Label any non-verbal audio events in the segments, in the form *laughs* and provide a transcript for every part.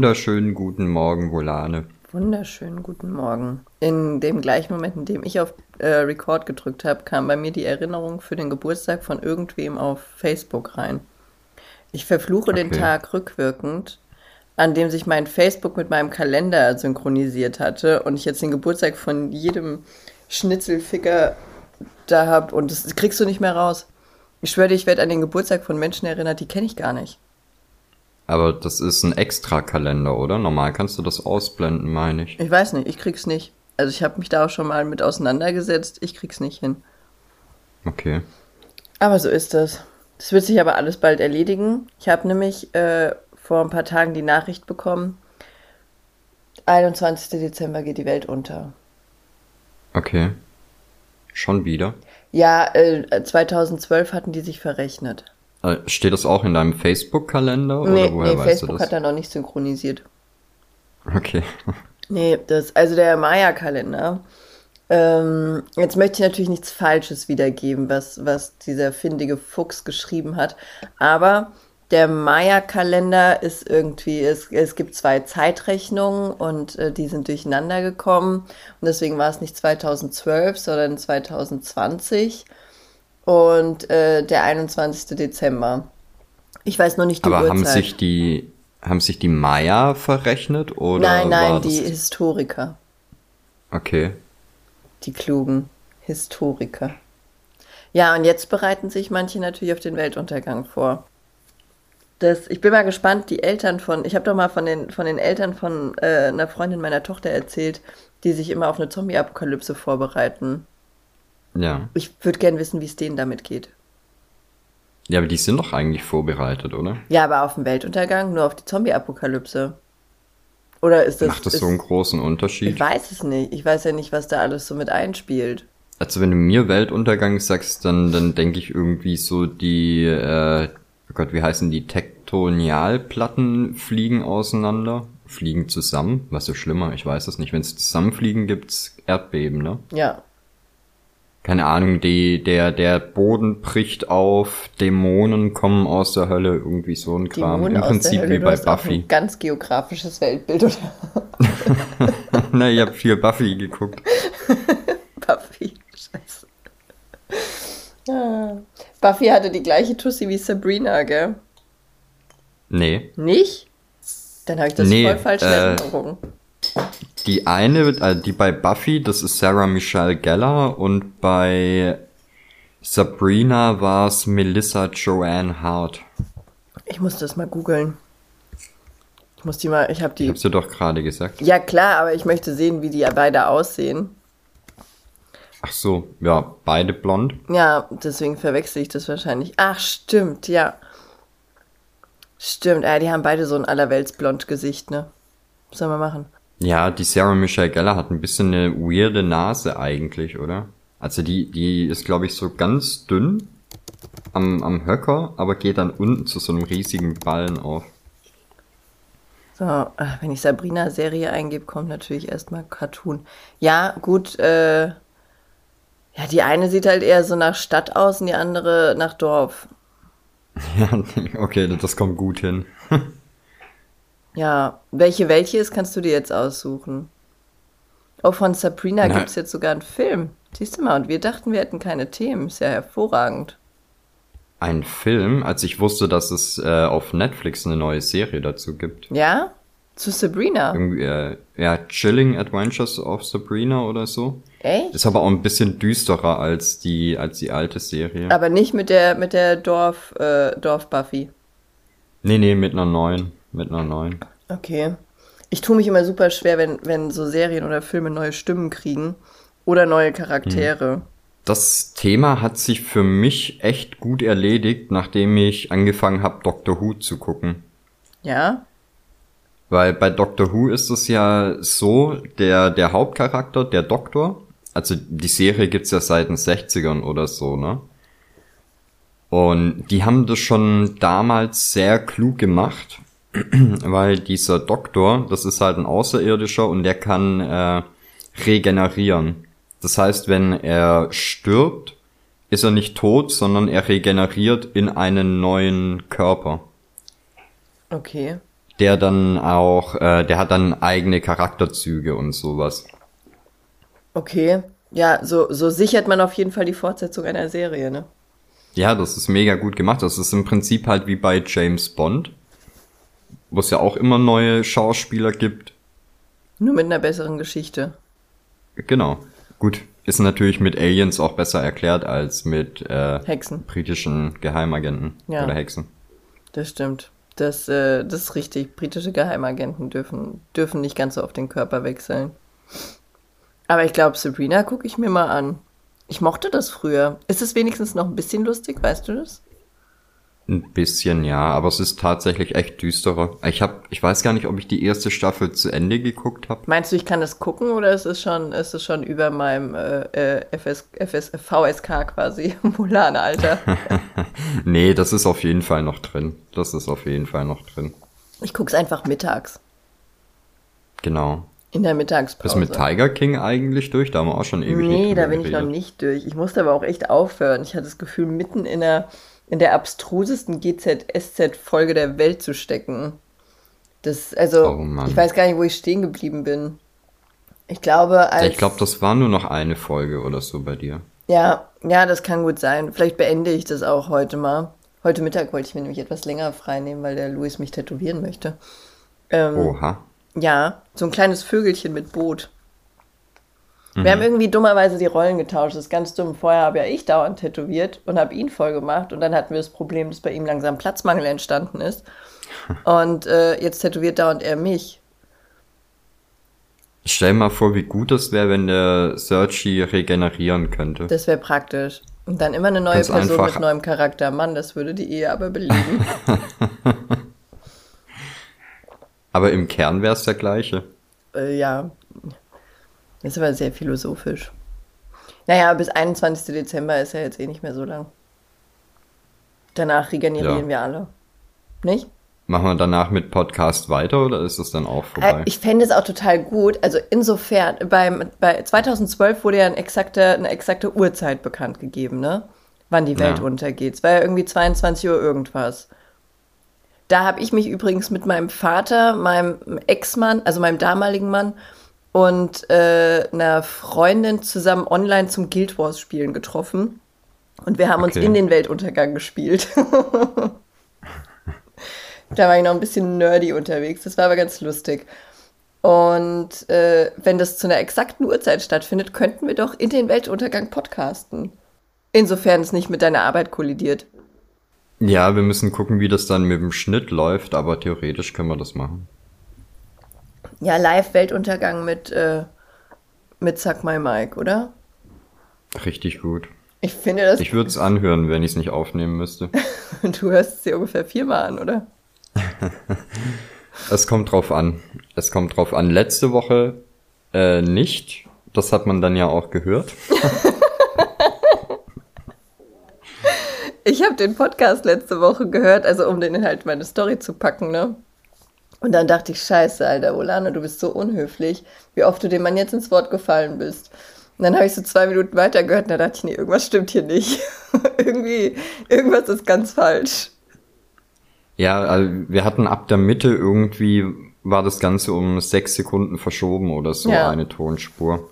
wunderschönen guten Morgen, Volane. Wunderschönen guten Morgen. In dem gleichen Moment, in dem ich auf äh, Record gedrückt habe, kam bei mir die Erinnerung für den Geburtstag von irgendwem auf Facebook rein. Ich verfluche okay. den Tag rückwirkend, an dem sich mein Facebook mit meinem Kalender synchronisiert hatte und ich jetzt den Geburtstag von jedem Schnitzelficker da habe und das kriegst du nicht mehr raus. Ich schwöre dir, ich werde an den Geburtstag von Menschen erinnert, die kenne ich gar nicht. Aber das ist ein Extra-Kalender, oder? Normal kannst du das ausblenden, meine ich. Ich weiß nicht, ich krieg's nicht. Also ich habe mich da auch schon mal mit auseinandergesetzt, ich krieg's nicht hin. Okay. Aber so ist das. Das wird sich aber alles bald erledigen. Ich habe nämlich äh, vor ein paar Tagen die Nachricht bekommen, 21. Dezember geht die Welt unter. Okay. Schon wieder? Ja, äh, 2012 hatten die sich verrechnet. Äh, steht das auch in deinem Facebook-Kalender? Nee, oder woher nee weißt Facebook du das? hat da noch nicht synchronisiert. Okay. Nee, das, also der Maya-Kalender. Ähm, jetzt möchte ich natürlich nichts Falsches wiedergeben, was, was dieser findige Fuchs geschrieben hat. Aber der Maya-Kalender ist irgendwie, es, es gibt zwei Zeitrechnungen und äh, die sind durcheinander gekommen. Und deswegen war es nicht 2012, sondern 2020 und äh, der 21. Dezember. Ich weiß noch nicht die Aber Uhrzeit. haben sich die haben sich die Maya verrechnet oder Nein, nein, die Historiker. Okay. Die klugen Historiker. Ja, und jetzt bereiten sich manche natürlich auf den Weltuntergang vor. Das, ich bin mal gespannt, die Eltern von, ich habe doch mal von den, von den Eltern von äh, einer Freundin meiner Tochter erzählt, die sich immer auf eine Zombie-Apokalypse vorbereiten. Ja. Ich würde gern wissen, wie es denen damit geht. Ja, aber die sind doch eigentlich vorbereitet, oder? Ja, aber auf den Weltuntergang, nur auf die Zombie-Apokalypse. Oder ist das. Macht das ist, so einen großen Unterschied? Ich weiß es nicht. Ich weiß ja nicht, was da alles so mit einspielt. Also wenn du mir Weltuntergang sagst, dann, dann denke ich irgendwie so die, äh, oh Gott, wie heißen die, Tektonialplatten fliegen auseinander, fliegen zusammen. Was ist schlimmer? Ich weiß es nicht. Wenn es zusammenfliegen, gibt's Erdbeben, ne? Ja, keine Ahnung, die, der, der Boden bricht auf, Dämonen kommen aus der Hölle, irgendwie so ein Kram. Dämonen Im Prinzip wie bei Buffy. ein ganz geografisches Weltbild, oder? *laughs* Na, ich habe viel Buffy geguckt. *laughs* Buffy, scheiße. Ah. Buffy hatte die gleiche Tussi wie Sabrina, gell? Nee. Nicht? Dann habe ich das nee, voll falsch in äh, Erinnerung. Die eine, äh, die bei Buffy, das ist Sarah Michelle Geller und bei Sabrina war es Melissa Joanne Hart. Ich muss das mal googeln. Ich muss die mal, ich habe die. Hab's dir doch gerade gesagt. Ja klar, aber ich möchte sehen, wie die beide aussehen. Ach so, ja, beide blond. Ja, deswegen verwechsel ich das wahrscheinlich. Ach, stimmt, ja. Stimmt, ja, die haben beide so ein allerweltsblond Gesicht, ne? Was soll man machen? Ja, die Sarah Michelle Geller hat ein bisschen eine weirde Nase eigentlich, oder? Also die, die ist, glaube ich, so ganz dünn am, am Höcker, aber geht dann unten zu so einem riesigen Ballen auf. So, äh, wenn ich Sabrina-Serie eingebe, kommt natürlich erstmal Cartoon. Ja, gut, äh, ja, die eine sieht halt eher so nach Stadt aus und die andere nach Dorf. *laughs* Ja, okay, das kommt gut hin. *laughs* Ja, welche welche ist, kannst du dir jetzt aussuchen. Oh, von Sabrina gibt es jetzt sogar einen Film. Siehst du mal, und wir dachten, wir hätten keine Themen. Ist ja hervorragend. Ein Film? Als ich wusste, dass es äh, auf Netflix eine neue Serie dazu gibt. Ja? Zu Sabrina? Irgendwie, äh, ja, Chilling Adventures of Sabrina oder so. Echt? Ist aber auch ein bisschen düsterer als die, als die alte Serie. Aber nicht mit der, mit der Dorf, äh, Dorf Buffy. Nee, nee, mit einer neuen mit einer neuen. Okay. Ich tue mich immer super schwer, wenn, wenn so Serien oder Filme neue Stimmen kriegen oder neue Charaktere. Hm. Das Thema hat sich für mich echt gut erledigt, nachdem ich angefangen habe, Doctor Who zu gucken. Ja? Weil bei Doctor Who ist es ja so, der, der Hauptcharakter, der Doktor, also die Serie gibt's ja seit den 60ern oder so, ne? Und die haben das schon damals sehr klug gemacht, *clears throat* weil dieser Doktor, das ist halt ein Außerirdischer und der kann äh, regenerieren. Das heißt, wenn er stirbt, ist er nicht tot, sondern er regeneriert in einen neuen Körper. Okay. der dann auch, äh, der hat dann eigene Charakterzüge und sowas. Okay. Ja, so, so sichert man auf jeden Fall die Fortsetzung einer Serie, ne? Ja, das ist mega gut gemacht. Das ist im Prinzip halt wie bei James Bond, wo es ja auch immer neue Schauspieler gibt. Nur mit einer besseren Geschichte. Genau. Gut, ist natürlich mit Aliens auch besser erklärt als mit äh, Hexen. britischen Geheimagenten Ja. oder Hexen. Das stimmt. Das, äh, das ist richtig. Britische Geheimagenten dürfen, dürfen nicht ganz so oft den Körper wechseln. Aber ich glaube, Sabrina gucke ich mir mal an. Ich mochte das früher. Ist es wenigstens noch ein bisschen lustig, weißt du das? Ein bisschen, ja, aber es ist tatsächlich echt düsterer. Ich hab, ich weiß gar nicht, ob ich die erste Staffel zu Ende geguckt habe. Meinst du, ich kann das gucken oder ist es schon, ist es schon über meinem äh, äh, FS, FS, VSK quasi, *laughs* Mulan-Alter? *laughs* Nee, das ist auf jeden Fall noch drin. Das ist auf jeden Fall noch drin. Ich guck's einfach mittags. Genau. In der Bist Mittagspause. du mit Tiger King eigentlich durch? Da haben wir auch schon ewig Nee, da bin ich noch geredet. nicht durch. Ich musste aber auch echt aufhören. Ich hatte das Gefühl, mitten in der, in der abstrusesten GZ-SZ-Folge der Welt zu stecken. Das, also, Oh ich weiß gar nicht, wo ich stehen geblieben bin. Ich glaube, als. Ich glaube, das war nur noch eine Folge oder so bei dir. Ja, ja, das kann gut sein. Vielleicht beende ich das auch heute mal. Heute Mittag wollte ich mir nämlich etwas länger frei nehmen, weil der Luis mich tätowieren möchte. Ähm, Oha. Ja, so ein kleines Vögelchen mit Boot. Wir haben irgendwie dummerweise die Rollen getauscht. Das ist ganz dumm. Vorher habe ja ich dauernd tätowiert und habe ihn voll gemacht. Und dann hatten wir das Problem, dass bei ihm langsam Platzmangel entstanden ist. *laughs* Und äh, jetzt tätowiert dauernd er mich. Stell mal vor, wie gut es wäre, wenn der Searchy regenerieren könnte. Das wäre praktisch. Und dann immer eine neue Ganz Person einfach. mit neuem Charakter. Mann, das würde die Ehe aber beleben. *laughs* Aber im Kern wäre es der gleiche. äh, ja, das ist aber sehr philosophisch. Naja, bis 21. Dezember ist ja jetzt eh nicht mehr so lang. Danach regenerieren Ja. wir alle. Nicht? Machen wir danach mit Podcast weiter oder ist es dann auch Äh, vorbei? ich fände es auch total gut. Also insofern, beim, bei 2012 wurde ja eine exakte, eine exakte Uhrzeit bekannt gegeben, ne? Wann die Welt Ja. untergeht. Es war ja irgendwie 22 Uhr irgendwas. Da habe ich mich übrigens mit meinem Vater, meinem Ex-Mann, also meinem damaligen Mann und äh, einer Freundin zusammen online zum Guild Wars Spielen getroffen. Und wir haben uns Okay. in den Weltuntergang gespielt. *laughs* da war ich noch ein bisschen nerdy unterwegs. Das war aber ganz lustig. Und äh, wenn das zu einer exakten Uhrzeit stattfindet, könnten wir doch in den Weltuntergang podcasten. Insofern es nicht mit deiner Arbeit kollidiert. ja, wir müssen gucken, wie das dann mit dem Schnitt läuft, aber theoretisch können wir das machen. Ja, Live-Weltuntergang mit, äh, mit Suck My Mike, oder? Richtig gut. Ich finde das. Ich würde es anhören, wenn ich es nicht aufnehmen müsste. *laughs* du hörst es dir ungefähr viermal an, oder? *laughs* Es kommt drauf an. Es kommt drauf an. Letzte Woche äh, nicht. Das hat man dann ja auch gehört. *laughs* Ich habe den Podcast letzte Woche gehört, also um den Inhalt meine Story zu packen, ne? Und dann dachte ich, scheiße, Alter, Olane, du bist so unhöflich, wie oft du dem Mann jetzt ins Wort gefallen bist. Und dann habe ich so zwei Minuten weitergehört und da dachte ich, nee, irgendwas stimmt hier nicht. *laughs* Irgendwie, irgendwas ist ganz falsch. Ja, also wir hatten ab der Mitte irgendwie war das Ganze um sechs Sekunden verschoben oder so, Ja. eine Tonspur.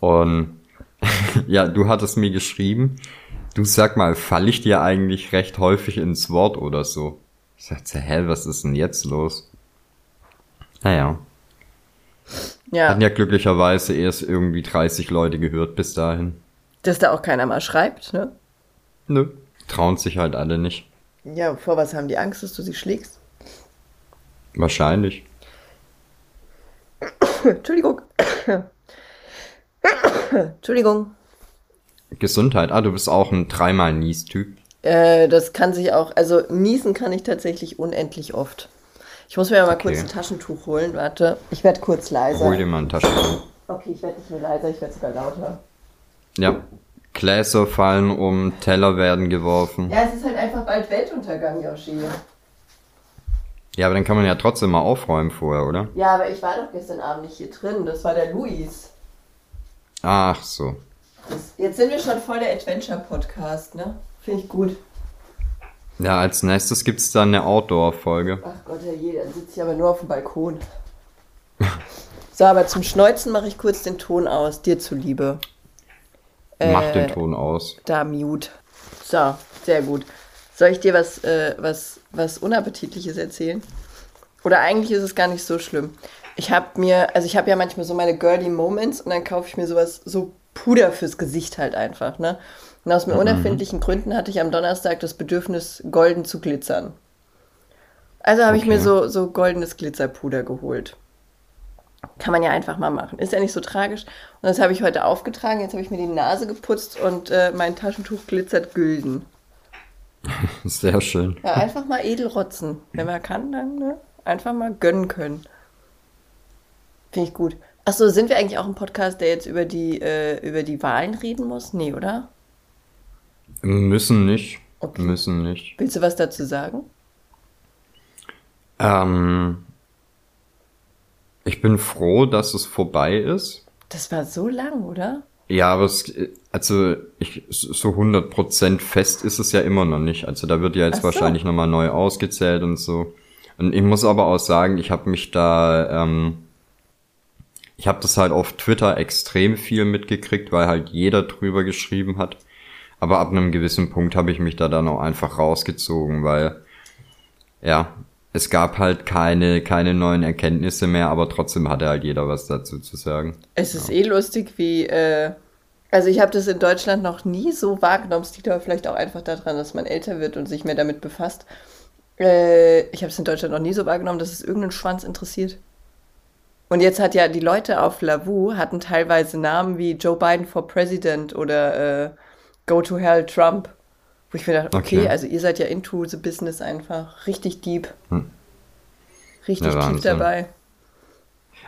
Und *laughs* ja, du hattest mir geschrieben, du sag mal, falle ich dir eigentlich recht häufig ins Wort oder so? Ich sagte, hä, was ist denn jetzt los? Naja, Ja, hatten ja glücklicherweise erst irgendwie 30 Leute gehört bis dahin. dass da auch keiner mal schreibt, ne? Nö, trauen sich halt alle nicht. Ja, vor was haben die Angst, dass du sie schlägst? Wahrscheinlich. Entschuldigung. Entschuldigung. Gesundheit. Ah, du bist auch ein dreimal Nies-Typ. Äh, das kann sich auch, also niesen kann ich tatsächlich unendlich oft. Ich muss mir mal Okay. kurz ein Taschentuch holen, warte. Ich werde kurz leiser. Hol dir mal ein Taschentuch. Okay, ich werde nicht nur leiser, ich werde sogar lauter. Ja. Gläser fallen um, Teller werden geworfen. Ja, es ist halt einfach bald Weltuntergang, Yoshi. Ja, aber dann kann man ja trotzdem mal aufräumen vorher, oder? Ja, aber ich war doch gestern Abend nicht hier drin. Das war der Luis. Ach so. Das, jetzt sind wir schon voll der Adventure-Podcast, ne? Finde ich gut. Ja, als nächstes gibt's dann eine Outdoor-Folge. Ach Gott, Herrje, dann sitze ich aber nur auf dem Balkon. *laughs* so, aber zum Schneuzen mache ich kurz den Ton aus, dir zuliebe. Mach Äh, den Ton aus. Da, mute. So, sehr gut. Soll ich dir was, äh, was, was Unappetitliches erzählen? Oder eigentlich ist es gar nicht so schlimm. Ich habe mir, also ich habe ja manchmal so meine girly Moments und dann kaufe ich mir sowas, so Puder fürs Gesicht halt einfach, ne? Und aus mir unerfindlichen Gründen hatte ich am Donnerstag das Bedürfnis, golden zu glitzern. Also habe ich mir Okay. so, so goldenes Glitzerpuder geholt. Kann man ja einfach mal machen. Ist ja nicht so tragisch. Und das habe ich heute aufgetragen. Jetzt habe ich mir die Nase geputzt und äh, mein Taschentuch glitzert gülden. *laughs* Sehr schön. Ja, einfach mal edel rotzen. Wenn man kann, dann ne? einfach mal gönnen können. Finde ich gut. Achso, sind wir eigentlich auch ein Podcast, der jetzt über die, äh, über die Wahlen reden muss? Nee, oder? Müssen nicht. Okay. Müssen nicht. Willst du was dazu sagen? Ähm, ich bin froh, dass es vorbei ist. Das war so lang, oder? Ja, aber es, also ich, so 100% fest ist es ja immer noch nicht. Also da wird ja jetzt Ach so. wahrscheinlich nochmal neu ausgezählt und so. Und ich muss aber auch sagen, ich habe mich da, ähm, ich habe das halt auf Twitter extrem viel mitgekriegt, weil halt jeder drüber geschrieben hat. Aber ab einem gewissen Punkt habe ich mich da dann auch einfach rausgezogen, weil ja, es gab halt keine, keine neuen Erkenntnisse mehr, aber trotzdem hatte halt jeder was dazu zu sagen. Es ist eh lustig, wie. Äh, also, ich habe das in Deutschland noch nie so wahrgenommen. Es liegt aber vielleicht auch einfach daran, dass man älter wird und sich mehr damit befasst. Äh, ich habe es in Deutschland noch nie so wahrgenommen, dass es irgendeinen Schwanz interessiert. Und jetzt hat ja die Leute auf Lavu hatten teilweise Namen wie Joe Biden for President oder äh, Go to Hell Trump. Wo ich mir dachte, okay, Okay. also ihr seid ja into the business einfach. Richtig deep. Hm. Richtig Ja, tief dabei.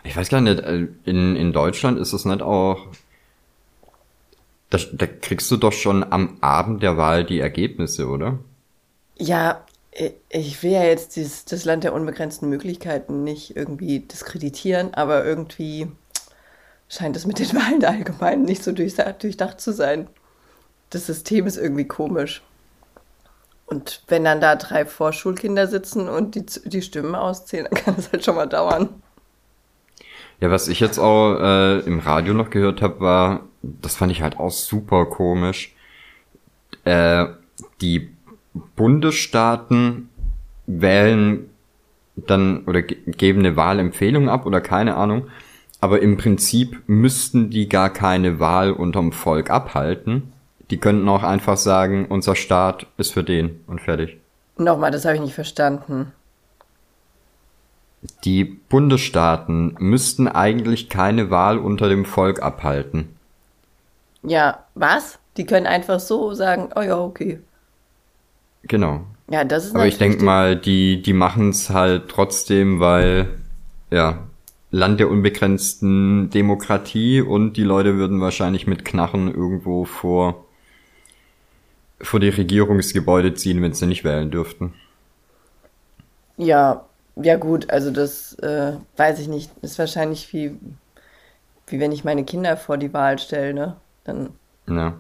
Ich weiß gar nicht, äh, in, in Deutschland ist es nicht auch. Da, da kriegst du doch schon am Abend der Wahl die Ergebnisse, oder? Ja, ich will ja jetzt dieses, das Land der unbegrenzten Möglichkeiten nicht irgendwie diskreditieren, aber irgendwie scheint es mit den Wahlen allgemein nicht so durchdacht zu sein. Das System ist irgendwie komisch. Und wenn dann da drei Vorschulkinder sitzen und die, die Stimmen auszählen, dann kann das halt schon mal dauern. Ja, was ich jetzt auch äh, im Radio noch gehört habe, war, das fand ich halt auch super komisch. Äh, die Bundesstaaten wählen dann oder ge geben eine Wahlempfehlung ab oder keine Ahnung. Aber im Prinzip müssten die gar keine Wahl unterm Volk abhalten. Die könnten auch einfach sagen, unser Staat ist für den und fertig. Nochmal, das habe ich nicht verstanden. Die Bundesstaaten müssten eigentlich keine Wahl unter dem Volk abhalten. Ja, was? Die können einfach so sagen, oh ja, okay. Genau. Ja, das ist Aber ich denke die- mal, die, die machen es halt trotzdem, weil, ja, Land der unbegrenzten Demokratie und die Leute würden wahrscheinlich mit Knarren irgendwo vor, vor die Regierungsgebäude ziehen, wenn sie nicht wählen dürften. Ja, ja gut, also das äh, weiß ich nicht. Ist wahrscheinlich wie, wie wenn ich meine Kinder vor die Wahl stelle, ne? Dann, Ja.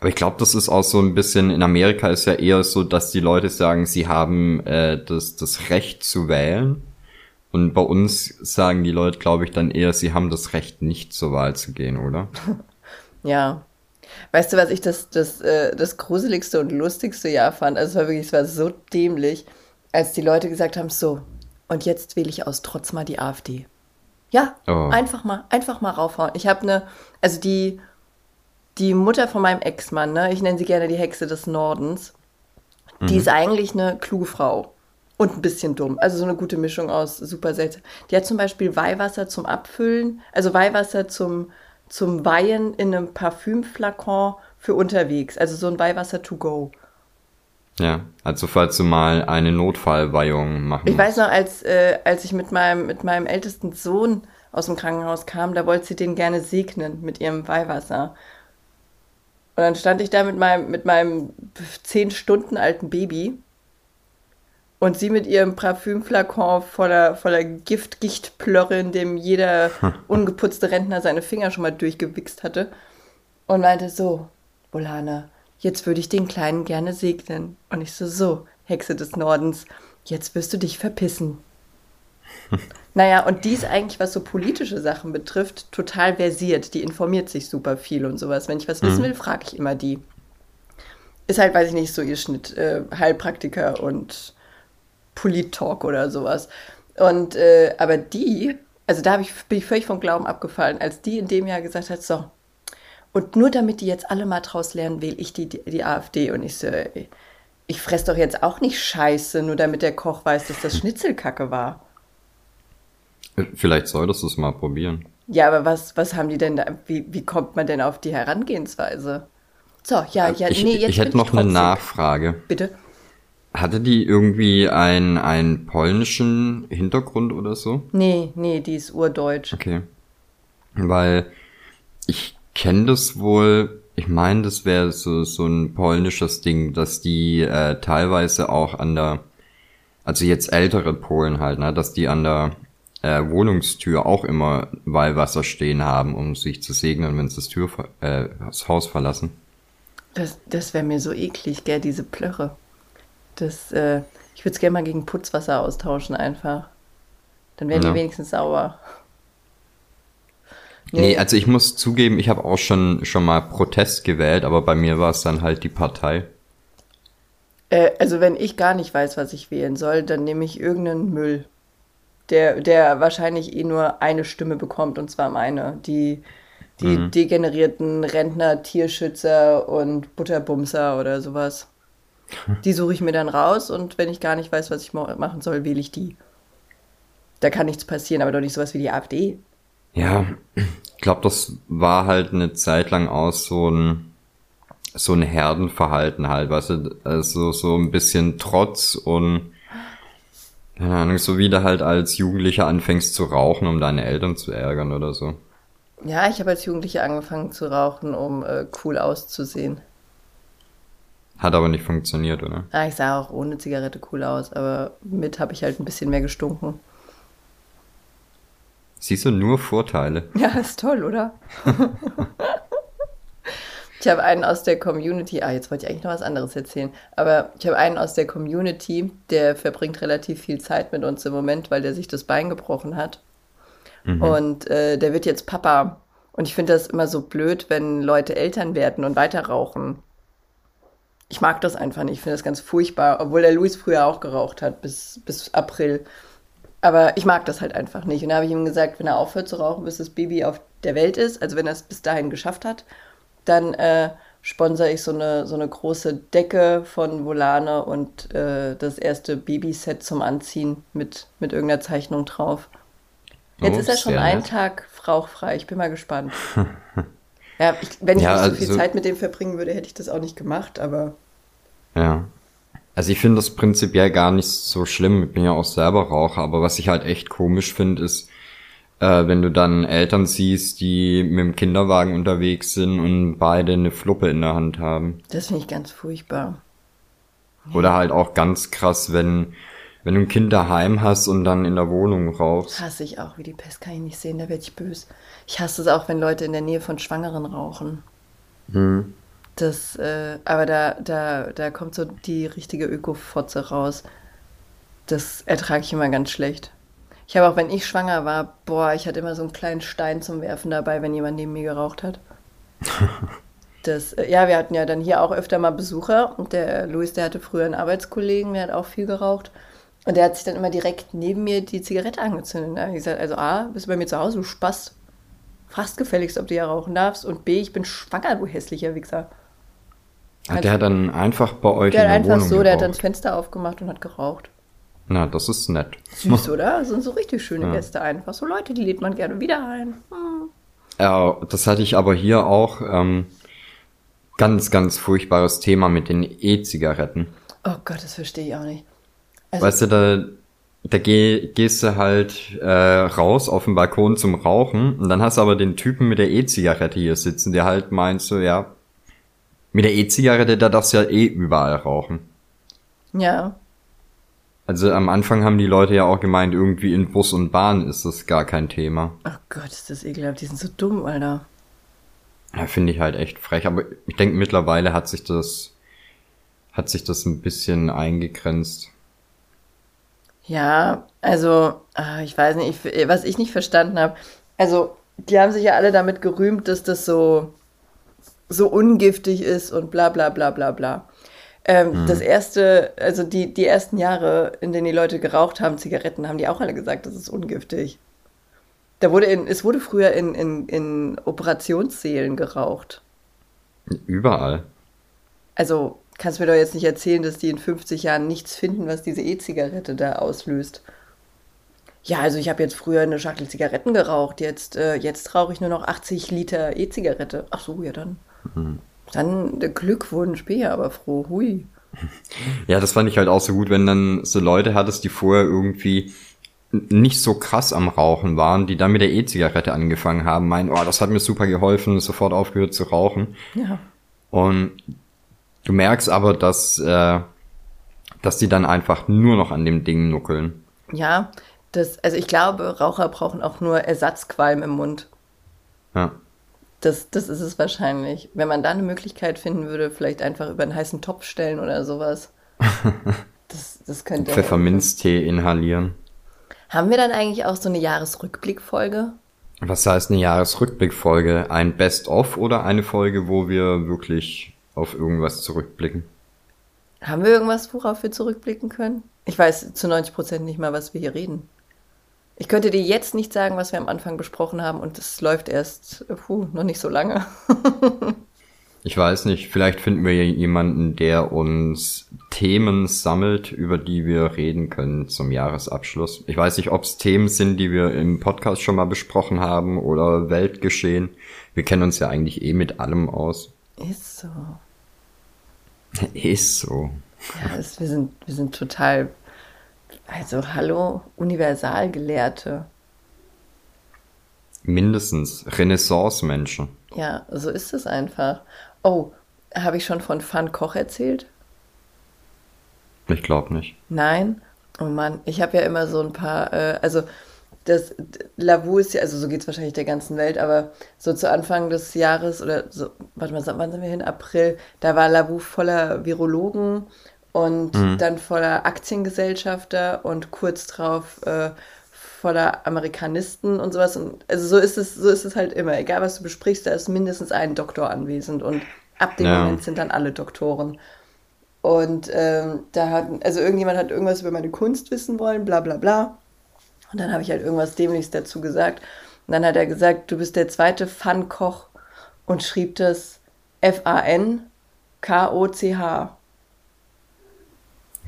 Aber ich glaube, das ist auch so ein bisschen, in Amerika ist ja eher so, dass die Leute sagen, sie haben äh, das, das Recht zu wählen. Und bei uns sagen die Leute, glaube ich, dann eher, sie haben das Recht, nicht zur Wahl zu gehen, oder? *laughs* ja. Weißt du, was ich das, das, äh, das gruseligste und lustigste Jahr fand? Also es war wirklich, es war so dämlich, als die Leute gesagt haben, so, und jetzt wähle ich aus Trotz mal die AfD. Ja, Oh. einfach mal, einfach mal raufhauen. Ich habe eine, also die, die Mutter von meinem Ex-Mann, ne, ich nenne sie gerne die Hexe des Nordens, die ist eigentlich eine kluge Frau. Und ein bisschen dumm. Also so eine gute Mischung aus super seltsam. Die hat zum Beispiel Weihwasser zum Abfüllen, also Weihwasser zum, zum Weihen in einem Parfümflakon für unterwegs. Also so ein Weihwasser to go. Ja, also falls du mal eine Notfallweihung machen Ich weiß noch, als, äh, als ich mit meinem, mit meinem ältesten Sohn aus dem Krankenhaus kam, da wollte sie den gerne segnen mit ihrem Weihwasser. Und dann stand ich da mit meinem, mit meinem zehn Stunden alten Baby und sie mit ihrem Parfümflakon voller, voller Giftgichtplörre, in dem jeder ungeputzte Rentner seine Finger schon mal durchgewichst hatte. Und meinte so, Bolana, jetzt würde ich den Kleinen gerne segnen. Und ich so, so, Hexe des Nordens, jetzt wirst du dich verpissen. *laughs* naja, und die ist eigentlich, was so politische Sachen betrifft, total versiert. Die informiert sich super viel und sowas. Wenn ich was wissen will, frage ich immer die. Ist halt, weiß ich nicht, so ihr Schnitt. Äh, Heilpraktiker und Polit-Talk oder sowas. Und, äh, aber die, also da ich, bin ich völlig vom Glauben abgefallen, als die in dem Jahr gesagt hat, so, und nur damit die jetzt alle mal draus lernen, wähle ich die, die, die AfD. Und ich so, ey, ich fress doch jetzt auch nicht Scheiße, nur damit der Koch weiß, dass das Schnitzelkacke war. Vielleicht solltest du es mal probieren. Ja, aber was, was haben die denn da? Wie, wie kommt man denn auf die Herangehensweise? So, ja, ja, ich, nee, jetzt Ich hätte noch eine trotzig. Nachfrage. Bitte? Hatte die irgendwie einen, einen polnischen Hintergrund oder so? Nee, nee, die ist urdeutsch. Okay. Weil ich kenne das wohl, ich meine, das wäre so, so ein polnisches Ding, dass die äh, teilweise auch an der, also jetzt ältere Polen halt, ne, dass die an der äh, Wohnungstür auch immer Weihwasser stehen haben, um sich zu segnen, wenn sie das, Tür, äh, das Haus verlassen. Das, das wäre mir so eklig, gell, diese Plörre. Das, äh, ich würde es gerne mal gegen Putzwasser austauschen einfach. Dann wären Ja. die wenigstens sauber. Nee, also ich muss zugeben, ich habe auch schon, schon mal Protest gewählt, aber bei mir war es dann halt die Partei. Äh, also wenn ich gar nicht weiß, was ich wählen soll, dann nehme ich irgendeinen Müll, der, der wahrscheinlich eh nur eine Stimme bekommt, und zwar meine. Die, die degenerierten Rentner, Tierschützer und Butterbumser oder sowas. *laughs* Die suche ich mir dann raus und wenn ich gar nicht weiß, was ich machen soll, wähle ich die. Da kann nichts passieren, aber doch nicht sowas wie die AfD. Ja, ich glaube, das war halt eine Zeit lang aus so ein so ein Herdenverhalten halt, weißt du, also so ein bisschen Trotz und keine Ahnung, so wie du halt als Jugendlicher anfängst zu rauchen, um deine Eltern zu ärgern oder so. Ja, ich habe als Jugendliche angefangen zu rauchen, um äh, cool auszusehen. Hat aber nicht funktioniert, oder? Ah, ich sah auch ohne Zigarette cool aus, aber mit habe ich halt ein bisschen mehr gestunken. Siehst du nur Vorteile. *laughs* Ja, ist toll, oder? *laughs* ich habe einen aus der Community, ah, jetzt wollte ich eigentlich noch was anderes erzählen, aber ich habe einen aus der Community, der verbringt relativ viel Zeit mit uns im Moment, weil der sich das Bein gebrochen hat. Und äh, der wird jetzt Papa. Und ich finde das immer so blöd, wenn Leute Eltern werden und weiter rauchen. Ich mag das einfach nicht. Ich finde das ganz furchtbar, obwohl der Luis früher auch geraucht hat, bis, bis April. Aber ich mag das halt einfach nicht. Und da habe ich ihm gesagt, wenn er aufhört zu rauchen, bis das Baby auf der Welt ist, also wenn er es bis dahin geschafft hat, dann äh, sponsere ich so eine, so eine große Decke von Volane und äh, das erste Babyset zum Anziehen mit, mit irgendeiner Zeichnung drauf. Jetzt Oh, ist er schon einen nett. Tag rauchfrei. Ich bin mal gespannt. *laughs* ja, ich, wenn ich Ja, nicht so viel also- Zeit mit dem verbringen würde, hätte ich das auch nicht gemacht, aber Ja. Also ich finde das prinzipiell gar nicht so schlimm. Ich bin ja auch selber Raucher, aber was ich halt echt komisch finde, ist, äh, wenn du dann Eltern siehst, die mit dem Kinderwagen unterwegs sind und beide eine Fluppe in der Hand haben. das finde ich ganz furchtbar. Oder halt auch ganz krass, wenn, wenn du ein Kind daheim hast und dann in der Wohnung rauchst. Hasse ich auch, wie die Pest kann ich nicht sehen, da werde ich böse. Ich hasse es auch, wenn Leute in der Nähe von Schwangeren rauchen. Hm. Das, äh, aber da, da, da kommt so die richtige Öko-Fotze raus. Das ertrage ich immer ganz schlecht. Ich habe auch, wenn ich schwanger war, boah, ich hatte immer so einen kleinen Stein zum Werfen dabei, wenn jemand neben mir geraucht hat. *laughs* Das, äh, ja, wir hatten ja dann hier auch öfter mal Besucher und der Luis, der hatte früher einen Arbeitskollegen, der hat auch viel geraucht. Und der hat sich dann immer direkt neben mir die Zigarette angezündet. Habe ich gesagt, also A, bist du bei mir zu Hause, du Spaß. Fragst gefälligst, ob du ja rauchen darfst. Und B, ich bin schwanger, du hässlicher Wichser. Hat der dann einfach bei euch Der in hat der einfach Wohnung so, der hat dann das geraucht? Fenster aufgemacht und hat geraucht. Na, das ist nett. Süß, oder? Das sind so richtig schöne Ja. Gäste einfach. So Leute, die lädt man gerne wieder ein. Hm. Ja, das hatte ich aber hier auch. Ähm, ganz, ganz furchtbares Thema mit den E-Zigaretten. Oh Gott, das verstehe ich auch nicht. Also, Weißt du, da, da geh, gehst du halt äh, raus auf den Balkon zum Rauchen und dann hast du aber den Typen mit der E-Zigarette hier sitzen, der halt meint so, ja, mit der E-Zigarette, da darfst du ja eh überall rauchen. ja. Also am Anfang haben die Leute ja auch gemeint, irgendwie in Bus und Bahn ist das gar kein Thema. Oh Gott, ist das ekelhaft. Die sind so dumm, Alter. Ja, finde ich halt echt frech. Aber ich denke, mittlerweile hat sich das, hat sich das ein bisschen eingegrenzt. Ja, also, ah, ich weiß nicht, ich, was ich nicht verstanden habe. Also, die haben sich ja alle damit gerühmt, dass das so, so ungiftig ist und bla bla bla bla bla. Ähm, hm. Das erste, also die, die ersten Jahre, in denen die Leute geraucht haben, Zigaretten, haben die auch alle gesagt, das ist ungiftig. Da wurde in, es wurde früher in, in, in Operationssälen geraucht. Überall. Also kannst du mir doch jetzt nicht erzählen, dass die in 50 Jahren nichts finden, was diese E-Zigarette da auslöst. Ja, also ich habe jetzt früher eine Schachtel Zigaretten geraucht, jetzt, äh, jetzt rauche ich nur noch 80 Liter E-Zigarette. Ach so, ja dann. Mhm. Dann der Glückwunsch, bin ja aber froh, hui. *laughs* Ja, das fand ich halt auch so gut, wenn dann so Leute hattest, die vorher irgendwie nicht so krass am Rauchen waren, die dann mit der E-Zigarette angefangen haben, meinen, oh, das hat mir super geholfen, sofort aufgehört zu rauchen. Ja. Und du merkst aber, dass, äh, dass die dann einfach nur noch an dem Ding nuckeln. Ja, das, also ich glaube, Raucher brauchen auch nur Ersatzqualm im Mund. Ja. Das, das ist es wahrscheinlich. Wenn man da eine Möglichkeit finden würde, vielleicht einfach über einen heißen Topf stellen oder sowas. *laughs* Das, das könnte. Pfefferminztee inhalieren. Haben wir dann eigentlich auch so eine Jahresrückblickfolge? Was heißt eine Jahresrückblickfolge? Ein Best-of oder eine Folge, wo wir wirklich auf irgendwas zurückblicken? Haben wir irgendwas, worauf wir zurückblicken können? Ich weiß zu 90 Prozent nicht mal, was wir hier reden. Ich könnte dir jetzt nicht sagen, was wir am Anfang besprochen haben und es läuft erst puh, noch nicht so lange. *laughs* ich weiß nicht, vielleicht finden wir jemanden, der uns Themen sammelt, über die wir reden können zum Jahresabschluss. Ich weiß nicht, ob es Themen sind, die wir im Podcast schon mal besprochen haben oder Weltgeschehen. Wir kennen uns ja eigentlich eh mit allem aus. Ist so. *laughs* Ist so. Ja, es, wir, sind, wir sind total also hallo, Universalgelehrte. Mindestens Renaissance-Menschen. Ja, so ist es einfach. Oh, habe ich schon von Van Koch erzählt? Ich glaube nicht. Nein? Oh Mann, ich habe ja immer so ein paar, äh, also das Lavu ist ja, also so geht es wahrscheinlich der ganzen Welt, aber so zu Anfang des Jahres oder so, warte mal, wann sind wir hin? April, da war Lavu voller Virologen und mhm. dann voller Aktiengesellschafter und kurz drauf äh, voller Amerikanisten und sowas. Und also so ist es, so ist es halt immer. Egal was du besprichst, da ist mindestens ein Doktor anwesend und ab dem ja. Moment sind dann alle Doktoren. Und ähm, da hat, also irgendjemand hat irgendwas über meine Kunst wissen wollen, bla bla bla. Und dann habe ich halt irgendwas Dämliches dazu gesagt. Und dann hat er gesagt, du bist der zweite Pfannkoch und schrieb das F-A-N-K-O-C-H.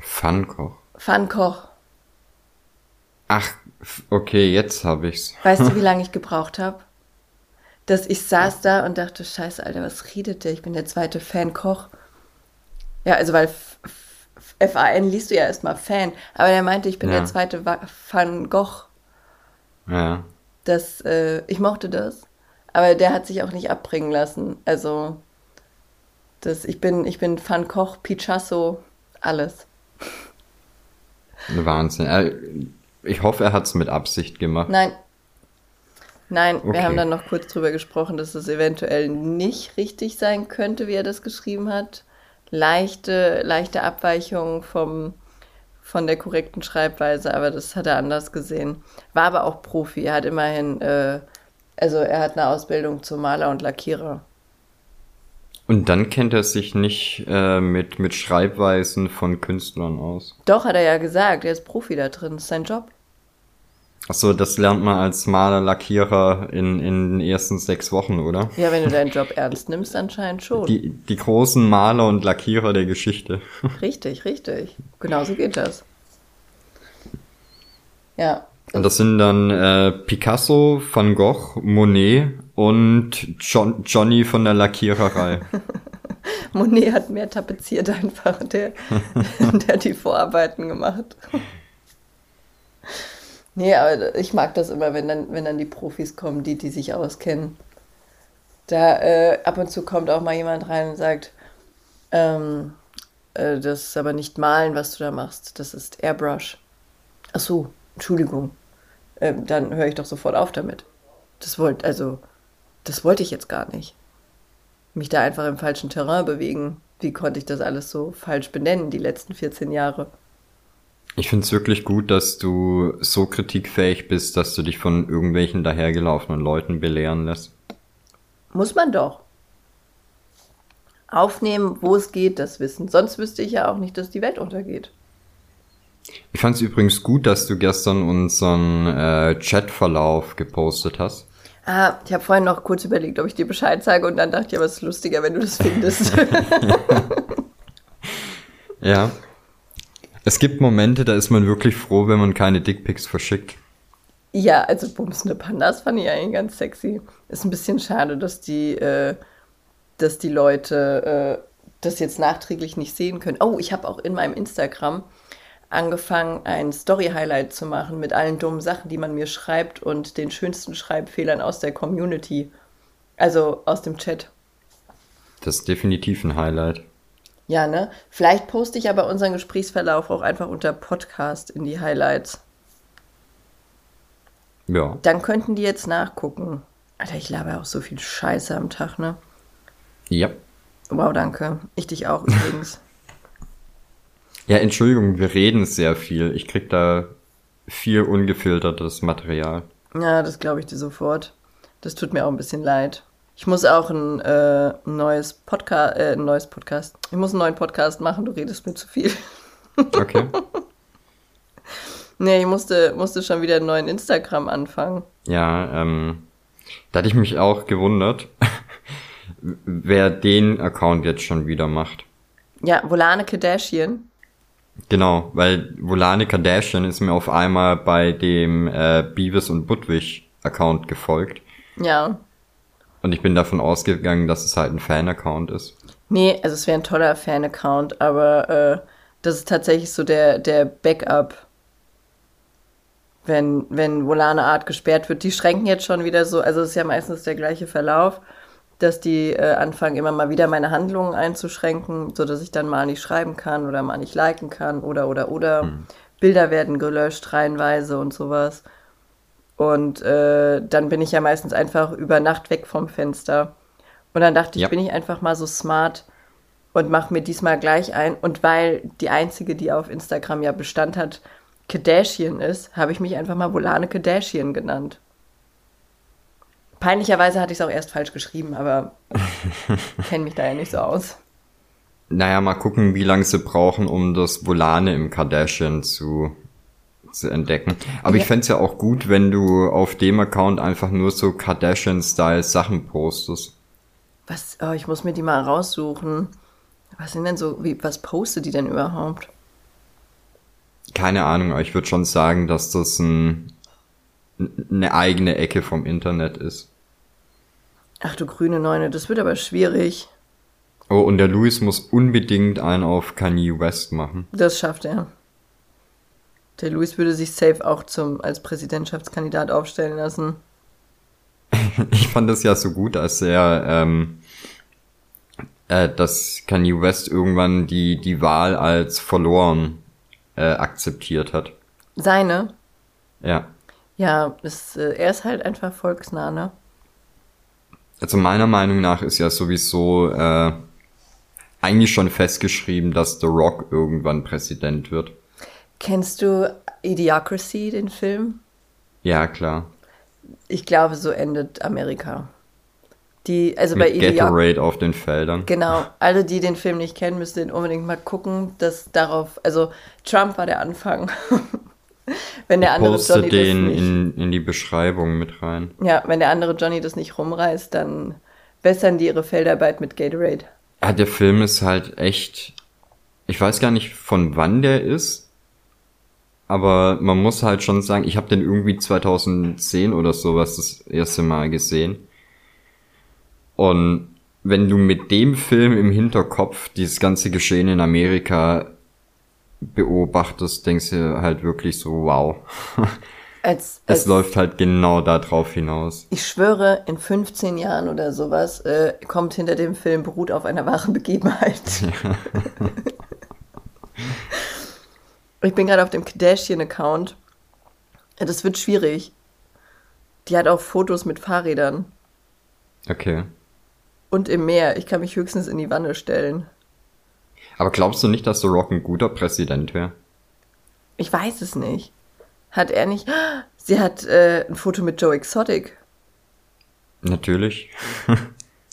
Pfannkoch. Pfannkoch. Ach, okay, jetzt habe ich's. *laughs* Weißt du, wie lange ich gebraucht habe? Dass ich saß da und dachte, scheiße, Alter, was redet der? Ich bin der zweite Fankoch. Ja, also weil F-A-N liest du ja erstmal Fan, aber der meinte, ich bin ja. der zweite Van Gogh. Ja. Das, äh, ich mochte das, aber der hat sich auch nicht abbringen lassen. Also, das, ich bin, ich bin Van Gogh, Picasso, alles. *laughs* Wahnsinn. Ich hoffe, er hat es mit Absicht gemacht. Nein. Nein, okay. wir haben dann noch kurz drüber gesprochen, dass es eventuell nicht richtig sein könnte, wie er das geschrieben hat. Leichte, leichte Abweichung vom, von der korrekten Schreibweise, aber das hat er anders gesehen. War aber auch Profi. Er hat immerhin, äh, also er hat eine Ausbildung zum Maler und Lackierer. Und dann kennt er sich nicht äh, mit, mit Schreibweisen von Künstlern aus. Doch, hat er ja gesagt, er ist Profi da drin, das ist sein Job. Achso, das lernt man als Maler, Lackierer in, in den ersten sechs Wochen, oder? Ja, wenn du deinen Job ernst nimmst, anscheinend schon. Die, die großen Maler und Lackierer der Geschichte. *laughs* Richtig, richtig. Genauso geht das. Ja. Und das sind dann äh, Picasso, Van Gogh, Monet und John, Johnny von der Lackiererei. *laughs* Monet hat mehr tapeziert einfach, der, *laughs* der hat die Vorarbeiten gemacht. Nee, aber ich mag das immer, wenn dann, wenn dann die Profis kommen, die, die sich auskennen. Da äh, ab und zu kommt auch mal jemand rein und sagt, ähm, äh, das ist aber nicht malen, was du da machst, das ist Airbrush. Ach so, Entschuldigung äh, dann höre ich doch sofort auf damit. Das wollte, also, das wollte ich jetzt gar nicht. Mich da einfach im falschen Terrain bewegen. wie konnte ich das alles so falsch benennen, die letzten 14 Jahre? Ich finde es wirklich gut, dass du so kritikfähig bist, dass du dich von irgendwelchen dahergelaufenen Leuten belehren lässt. Muss man doch. Aufnehmen, wo es geht, das Wissen. Sonst wüsste ich ja auch nicht, dass die Welt untergeht. Ich fand es übrigens gut, dass du gestern unseren äh, Chatverlauf gepostet hast. Ah, ich habe vorhin noch kurz überlegt, ob ich dir Bescheid sage und dann dachte ich, aber es ist lustiger, wenn du das findest. *laughs* ja. Es gibt Momente, da ist man wirklich froh, wenn man keine Dickpics verschickt. Ja, also bumsende Pandas fand ich eigentlich ganz sexy. Ist ein bisschen schade, dass die, äh, dass die Leute äh, das jetzt nachträglich nicht sehen können. Oh, ich habe auch in meinem Instagram angefangen, ein Story-Highlight zu machen mit allen dummen Sachen, die man mir schreibt und den schönsten Schreibfehlern aus der Community. Also aus dem Chat. Das ist definitiv ein Highlight. Ja, ne? Vielleicht poste ich aber unseren Gesprächsverlauf auch einfach unter Podcast in die Highlights. Ja. Dann könnten die jetzt nachgucken. Alter, ich laber auch so viel Scheiße am Tag, ne? Ja. Wow, danke. Ich dich auch übrigens. *laughs* Ja, Entschuldigung, wir reden sehr viel. Ich krieg da viel ungefiltertes Material. Ja, das glaube ich dir sofort. Das tut mir auch ein bisschen leid. Ich muss auch ein, äh, neues Podcast, äh, ein neues Podcast. Ich muss einen neuen Podcast machen, du redest mir zu viel. *laughs* Okay. nee, ich musste, musste schon wieder einen neuen Instagram anfangen. Ja, ähm, da hatte ich mich auch gewundert, *laughs* wer den Account jetzt schon wieder macht. Ja, Volane Kardashian. Genau, weil Volane Kardashian ist mir auf einmal bei dem äh, Beavis und Budwig Account gefolgt. Ja. Und ich bin davon ausgegangen, dass es halt ein Fan-Account ist. Nee, also es wäre ein toller Fan-Account, aber äh, das ist tatsächlich so der, der Backup, wenn, wenn Volane Art gesperrt wird. Die schränken jetzt schon wieder so, also es ist ja meistens der gleiche Verlauf dass die äh, anfangen, immer mal wieder meine Handlungen einzuschränken, so dass ich dann mal nicht schreiben kann oder mal nicht liken kann oder oder oder. Mhm. Bilder werden gelöscht reihenweise und sowas. Und äh, dann bin ich ja meistens einfach über Nacht weg vom Fenster. Und dann dachte ich, ja. bin ich einfach mal so smart und mache mir diesmal gleich ein. Und weil die einzige, die auf Instagram ja Bestand hat, Kardashian ist, habe ich mich einfach mal Volane Kardashian genannt. Peinlicherweise hatte ich es auch erst falsch geschrieben, aber *laughs* kenne mich da ja nicht so aus. Naja, mal gucken, wie lange sie brauchen, um das Volane im Kardashian zu, zu entdecken. Aber ja. ich fände ja auch gut, wenn du auf dem Account einfach nur so Kardashian-Style Sachen postest. Was? Oh, ich muss mir die mal raussuchen. Was sind denn so, wie, was postet die denn überhaupt? Keine Ahnung, aber ich würde schon sagen, dass das ein, eine eigene Ecke vom Internet ist. Ach du grüne Neune, das wird aber schwierig. Oh, und der Louis muss unbedingt einen auf Kanye West machen. Das schafft er. Der Louis würde sich safe auch zum, als Präsidentschaftskandidat aufstellen lassen. *laughs* ich fand das ja so gut, als er, ähm, äh, dass Kanye West irgendwann die, die Wahl als verloren äh, akzeptiert hat. Seine? Ja. Ja, ist, äh, er ist halt einfach volksnah, ne? also meiner Meinung nach ist ja sowieso äh, eigentlich schon festgeschrieben, dass The Rock irgendwann Präsident wird. Kennst du Idiocracy, den Film? Ja, klar. Ich glaube, so endet Amerika. Die, also Mit bei Gatorade auf den Feldern. Genau. Alle, die den Film nicht kennen, müssen den unbedingt mal gucken, dass darauf, also Trump war der Anfang. *laughs* wenn der ich andere poste Johnny den nicht, in, in die Beschreibung mit rein. Ja, wenn der andere Johnny das nicht rumreißt, dann bessern die ihre Feldarbeit mit Gatorade. Ja, der Film ist halt echt. Ich weiß gar nicht, von wann der ist. Aber man muss halt schon sagen, ich habe den irgendwie 2010 oder sowas das erste Mal gesehen. Und wenn du mit dem Film im Hinterkopf dieses ganze Geschehen in Amerika beobachtest, denkst du halt wirklich so, wow. Als, *laughs* als, es läuft halt genau darauf hinaus. Ich schwöre, in 15 Jahren oder sowas äh, kommt hinter dem Film beruht auf einer wahren Begebenheit. Ja. *laughs* *laughs* ich bin gerade auf dem Kardashian-Account. Das wird schwierig. Die hat auch Fotos mit Fahrrädern. Okay. Und im Meer. Ich kann mich höchstens in die Wanne stellen. Aber glaubst du nicht, dass The Rock ein guter Präsident wäre? Ich weiß es nicht. Hat er nicht. *gasps* Sie hat äh, ein Foto mit Joe Exotic. Natürlich. *laughs*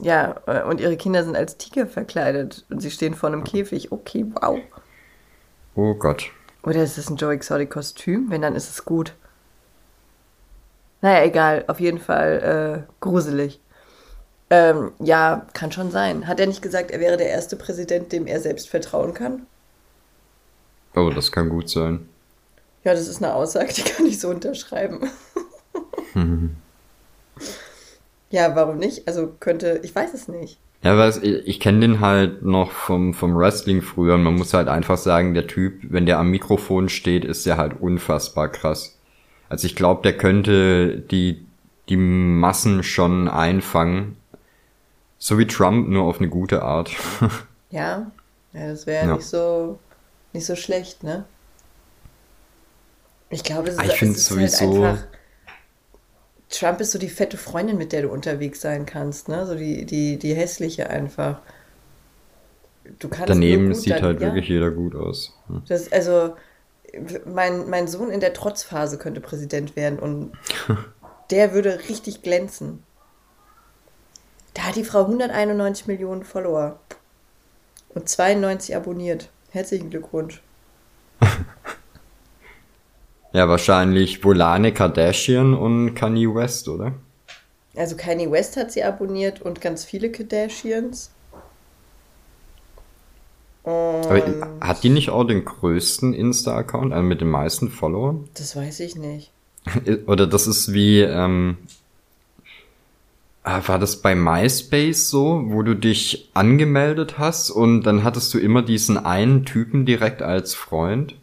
Ja, äh, und ihre Kinder sind als Tiger verkleidet und sie stehen vor einem Käfig. Okay, wow. Oh Gott. Oder ist es ein Joe Exotic Kostüm? Wenn, dann ist es gut. Naja, egal. Auf jeden Fall äh, gruselig. Ähm, ja, kann schon sein. Hat er nicht gesagt, er wäre der erste Präsident, dem er selbst vertrauen kann? Oh, das kann gut sein. Ja, das ist eine Aussage, die kann ich so unterschreiben. *laughs* ja, warum nicht? Also könnte, ich weiß es nicht. Ja, was, ich, ich kenne den halt noch vom, vom Wrestling früher und man muss halt einfach sagen, der Typ, wenn der am Mikrofon steht, ist der halt unfassbar krass. Also ich glaube, der könnte die, die Massen schon einfangen. So wie Trump, nur auf eine gute Art. *laughs* Ja, ja das wäre Ja. nicht so nicht so schlecht, ne? Ich glaube, es Ah, ist, ich es ist sowieso- halt einfach. Trump ist so die fette Freundin, mit der du unterwegs sein kannst, ne? So die, die, die hässliche einfach. Du kannst Daneben gut sieht dann- halt ja, wirklich jeder gut aus. Hm. Das, also, mein, mein Sohn in der Trotzphase könnte Präsident werden und *laughs* der würde richtig glänzen. Da hat die Frau 191 Millionen Follower und 92 abonniert. Herzlichen Glückwunsch. Ja, wahrscheinlich Volane Kardashian und Kanye West, oder? Also Kanye West hat sie abonniert und ganz viele Kardashians. Aber Und hat die nicht auch den größten Insta-Account, also mit den meisten Followern? das weiß ich nicht. *laughs* Oder das ist wie, ähm, ah, war das bei MySpace so, wo du dich angemeldet hast und dann hattest du immer diesen einen Typen direkt als Freund?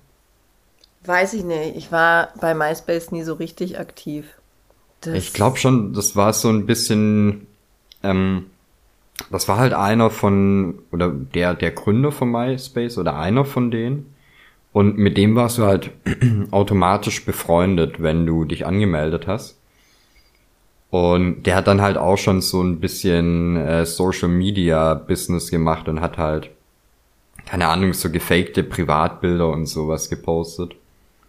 Weiß ich nicht. Ich war bei MySpace nie so richtig aktiv. Das, Ich glaube schon, das war so ein bisschen, ähm, das war halt einer von, oder der, der Gründer von MySpace oder einer von denen. Und mit dem warst du halt *clears throat* automatisch befreundet, wenn du dich angemeldet hast. Und der hat dann halt auch schon so ein bisschen äh, Social Media Business gemacht und hat halt, keine Ahnung, so gefakte Privatbilder und sowas gepostet.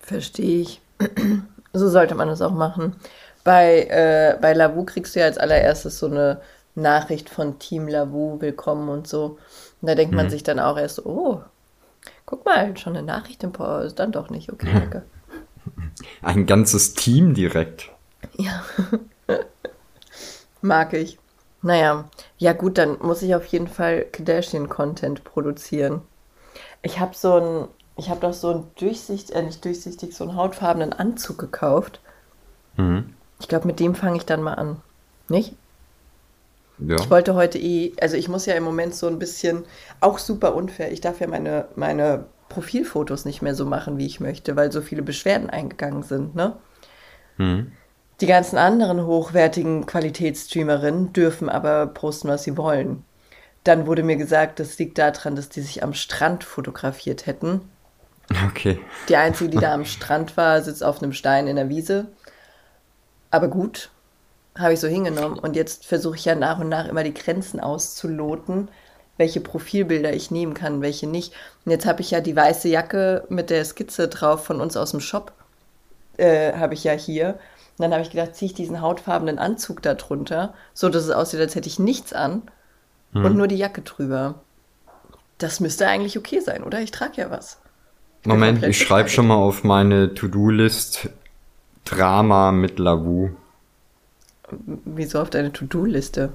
Verstehe ich. *clears throat* so sollte man das auch machen. Bei, äh, bei Lavu kriegst du ja als allererstes so eine Nachricht von Team Lavu, willkommen und so. Und da denkt man sich dann auch erst, oh, guck mal, schon eine Nachricht im Post, dann doch nicht, okay, danke. *laughs* Ein ganzes Team direkt. Ja. *laughs* Mag ich. Naja, ja gut, dann muss ich auf jeden Fall Kardashian-Content produzieren. Ich habe so ein, ich habe doch so ein durchsicht, äh, nicht durchsichtig, so einen hautfarbenen Anzug gekauft. Mhm. Ich glaube, mit dem fange ich dann mal an. Nicht? Ja. Ich wollte heute eh, also ich muss ja im Moment so ein bisschen, auch super unfair, ich darf ja meine, meine Profilfotos nicht mehr so machen, wie ich möchte, weil so viele Beschwerden eingegangen sind, ne? Mhm. Die ganzen anderen hochwertigen Qualitätsstreamerinnen dürfen aber posten, was sie wollen. Dann wurde mir gesagt, das liegt daran, dass die sich am Strand fotografiert hätten. Okay. Die einzige, die da am Strand war, sitzt auf einem Stein in der Wiese. Aber gut, habe ich so hingenommen. Und jetzt versuche ich ja nach und nach immer die Grenzen auszuloten, welche Profilbilder ich nehmen kann, welche nicht. Und jetzt habe ich ja die weiße Jacke mit der Skizze drauf von uns aus dem Shop, äh, habe ich ja hier. Und dann habe ich gedacht, ziehe ich diesen hautfarbenen Anzug da drunter, so dass es aussieht, als hätte ich nichts an und nur die Jacke drüber. Das müsste eigentlich okay sein, oder? Ich trage ja was. Moment, komplett ich schreibe schon mal auf meine To-Do-List Drama mit Lavu. Wieso auf deine To-Do-Liste?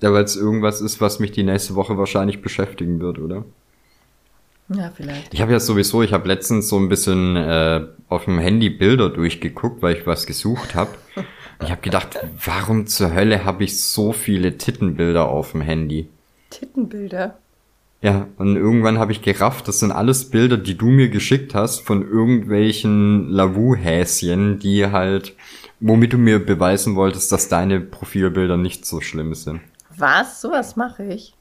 Ja, weil es irgendwas ist, was mich die nächste Woche wahrscheinlich beschäftigen wird, oder? Ja, vielleicht. Ich habe ja sowieso, ich habe letztens so ein bisschen äh, auf dem Handy Bilder durchgeguckt, weil ich was gesucht habe. Ich habe gedacht, warum zur Hölle habe ich so viele Tittenbilder auf dem Handy? Tittenbilder. Ja, und irgendwann habe ich gerafft, das sind alles Bilder, die du mir geschickt hast von irgendwelchen Lavu-Häschen, die halt, womit du mir beweisen wolltest, dass deine Profilbilder nicht so schlimm sind. Was? Sowas mache ich?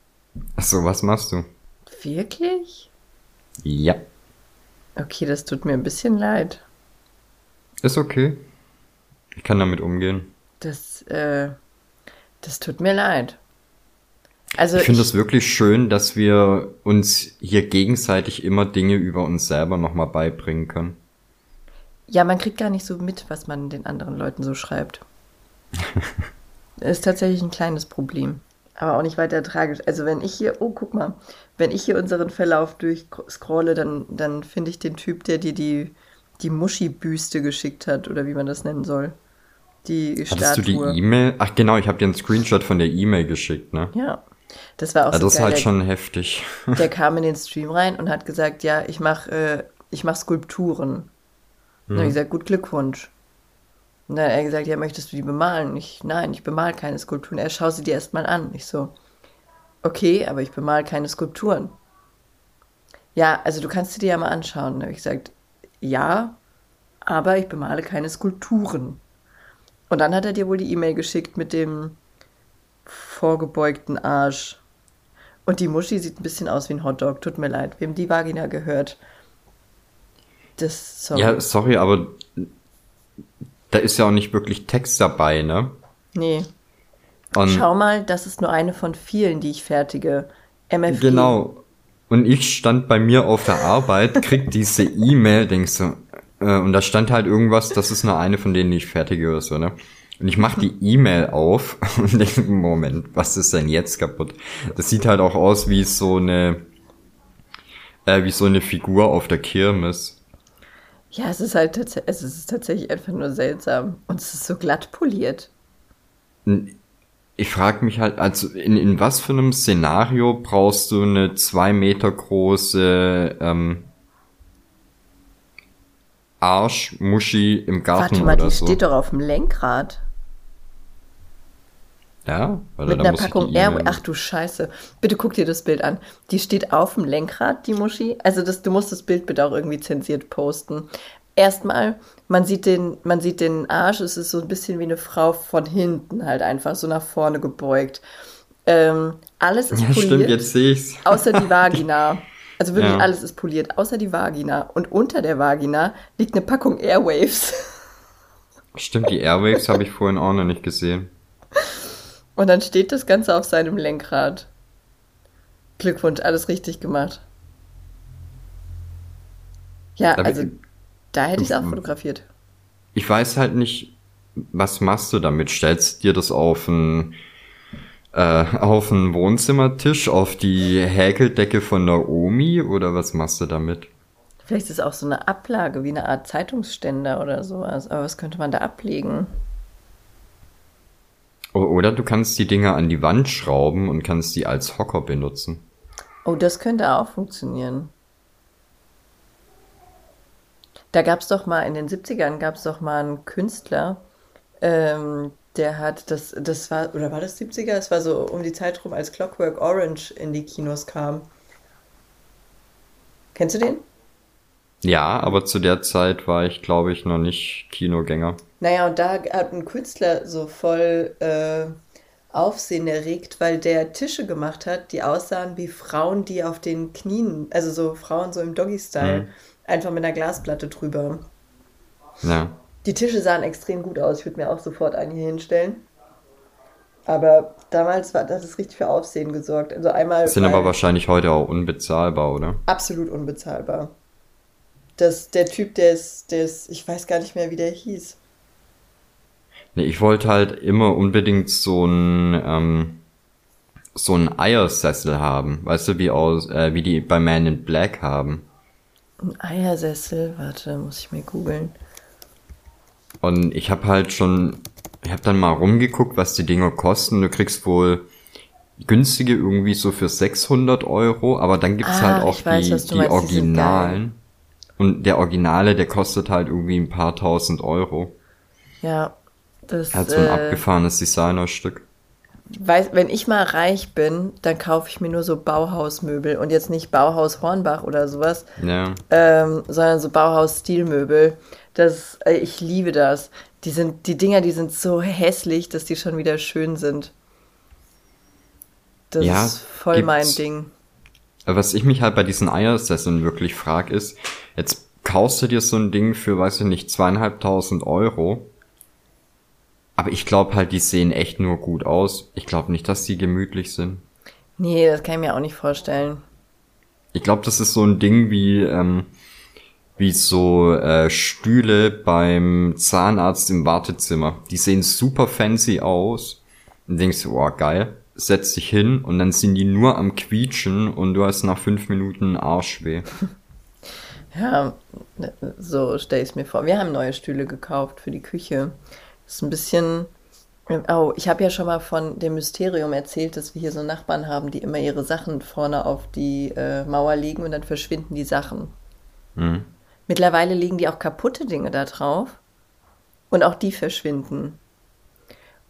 Achso, was machst du? Wirklich? Ja, Okay, das tut mir ein bisschen leid. ist okay. Ich kann damit umgehen. Das, äh, das tut mir leid. Also ich finde es wirklich schön, dass wir uns hier gegenseitig immer Dinge über uns selber nochmal beibringen können. Ja, man kriegt gar nicht so mit, was man den anderen Leuten so schreibt. *laughs* ist tatsächlich ein kleines Problem. Aber auch nicht weiter tragisch. Also wenn ich hier, oh, guck mal, wenn ich hier unseren Verlauf durchscrolle, dann, dann finde ich den Typ, der dir die, die Muschi-Büste geschickt hat, oder wie man das nennen soll. Die Hattest Statue. du die E-Mail? Ach genau, ich habe dir einen Screenshot von der E-Mail geschickt, ne? Ja. Das war auch also so Das ist halt schon heftig. *laughs* Der kam in den Stream rein und hat gesagt, ja, ich mache äh, ich mach Skulpturen. Dann habe ich gesagt, gut Glückwunsch. Und dann hat er gesagt, ja, möchtest du die bemalen? Ich, nein, ich bemal keine Skulpturen. Er schau sie dir erstmal an. Ich so, okay, aber ich bemal keine Skulpturen. Ja, also du kannst sie dir ja mal anschauen. Dann habe ich gesagt, ja, aber ich bemale keine Skulpturen. Und dann hat er dir wohl die E-Mail geschickt mit dem vorgebeugten Arsch. Und die Muschi sieht ein bisschen aus wie ein Hotdog. Tut mir leid, wem die Vagina gehört. Das, sorry. Ja, sorry, aber da ist ja auch nicht wirklich Text dabei, ne? Nee. Und Schau mal, das ist nur eine von vielen, die ich fertige. MFG. Genau. Und ich stand bei mir auf der Arbeit, krieg diese E-Mail, denkst du, äh, und da stand halt irgendwas, das ist nur eine von denen, die ich fertige oder so, ne? Und ich mache die E-Mail auf *laughs* und denke, Moment, was ist denn jetzt kaputt? Das sieht halt auch aus wie so eine, äh, wie so eine Figur auf der Kirmes. Ja, es ist halt tats es ist tatsächlich einfach nur seltsam. Und es ist so glatt poliert. Ich frage mich halt, also in, in was für einem Szenario brauchst du eine zwei Meter große ähm, Arschmuschi im Garten Warte mal, die so? steht doch auf dem Lenkrad. Ja, Mit einer Packung Airway. Ach du Scheiße. Bitte guck dir das Bild an. Die steht auf dem Lenkrad, die Muschi. Also das, du musst das Bild bitte auch irgendwie zensiert posten. Erstmal, man sieht den, man sieht den Arsch, es ist so ein bisschen wie eine Frau von hinten halt einfach so nach vorne gebeugt. Ähm, alles ist *laughs* ja, poliert. Stimmt, jetzt sehe ich's. *laughs* Außer die Vagina. Also wirklich ja. alles ist poliert, außer die Vagina. Und unter der Vagina liegt eine Packung Airwaves. *laughs* Stimmt, die Airwaves habe ich vorhin auch noch nicht gesehen. Und dann steht das Ganze auf seinem Lenkrad. Glückwunsch, alles richtig gemacht. Ja, Aber also da hätte ich es auch fotografiert. Ich weiß halt nicht, was machst du damit? Stellst dir das auf ein äh, auf einen Wohnzimmertisch, auf die Häkeldecke von Naomi oder was machst du damit? Vielleicht ist es auch so eine Ablage, wie eine Art Zeitungsständer oder sowas. Aber was könnte man da ablegen? Oder du kannst die Dinger an die Wand schrauben und kannst die als Hocker benutzen. Oh, das könnte auch funktionieren. Da gab es doch mal, in den 70ern gab es doch mal einen Künstler, ähm, der hat, das, das war, oder war das 70er? Es war so um die Zeit rum, als Clockwork Orange in die Kinos kam. Kennst du den? Ja, aber zu der Zeit war ich, glaube ich, noch nicht Kinogänger. Naja, und da hat ein Künstler so voll äh, Aufsehen erregt, weil der Tische gemacht hat, die aussahen wie Frauen, die auf den Knien, also so Frauen so im Doggy-Style, mhm. einfach mit einer Glasplatte drüber. Ja. Die Tische sahen extrem gut aus. Ich würde mir auch sofort einen hier hinstellen. Aber damals war das richtig für Aufsehen gesorgt. Also einmal. Sind aber wahrscheinlich heute auch unbezahlbar, oder? Absolut unbezahlbar das, der Typ, der ist, der ist, ich weiß gar nicht mehr, wie der hieß. Nee, ich wollte halt immer unbedingt so ein, ähm, so ein Eiersessel haben. Weißt du, wie aus, äh, wie die bei Man in Black haben. Ein Eiersessel? Warte, muss ich mir googeln. Und ich habe halt schon, ich habe dann mal rumgeguckt, was die Dinger kosten. Du kriegst wohl günstige irgendwie so für 600 Euro, aber dann gibt's ah, halt auch weiß, die, die Originalen. Und der Originale, der kostet halt irgendwie ein paar tausend Euro. Ja, das. Er hat so ein äh, abgefahrenes Designerstück. Weiß, wenn ich mal reich bin, dann kaufe ich mir nur so Bauhausmöbel und jetzt nicht Bauhaus Hornbach oder sowas, ja. ähm, sondern so Bauhaus-Stilmöbel. Das, äh, ich liebe das. Die sind, die Dinger, die sind so hässlich, dass die schon wieder schön sind. Das ja, ist voll mein Ding. Was ich mich halt bei diesen Eiersesseln wirklich frage, ist, jetzt kaufst du dir so ein Ding für, weiß ich nicht, zweieinhalbtausend Euro. Aber ich glaube halt, die sehen echt nur gut aus. Ich glaube nicht, dass die gemütlich sind. Nee, das kann ich mir auch nicht vorstellen. Ich glaube, das ist so ein Ding wie, ähm, wie so äh, Stühle beim Zahnarzt im Wartezimmer. Die sehen super fancy aus. Und denkst du, oh geil, setz dich hin und dann sind die nur am Quietschen und du hast nach fünf Minuten Arschweh. *laughs* Ja, so stelle ich es mir vor. Wir haben neue Stühle gekauft für die Küche. Ist ein bisschen. Oh, ich habe ja schon mal von dem Mysterium erzählt, dass wir hier so Nachbarn haben, die immer ihre Sachen vorne auf die äh, Mauer legen und dann verschwinden die Sachen. Mhm. Mittlerweile liegen die auch kaputte Dinge da drauf und auch die verschwinden.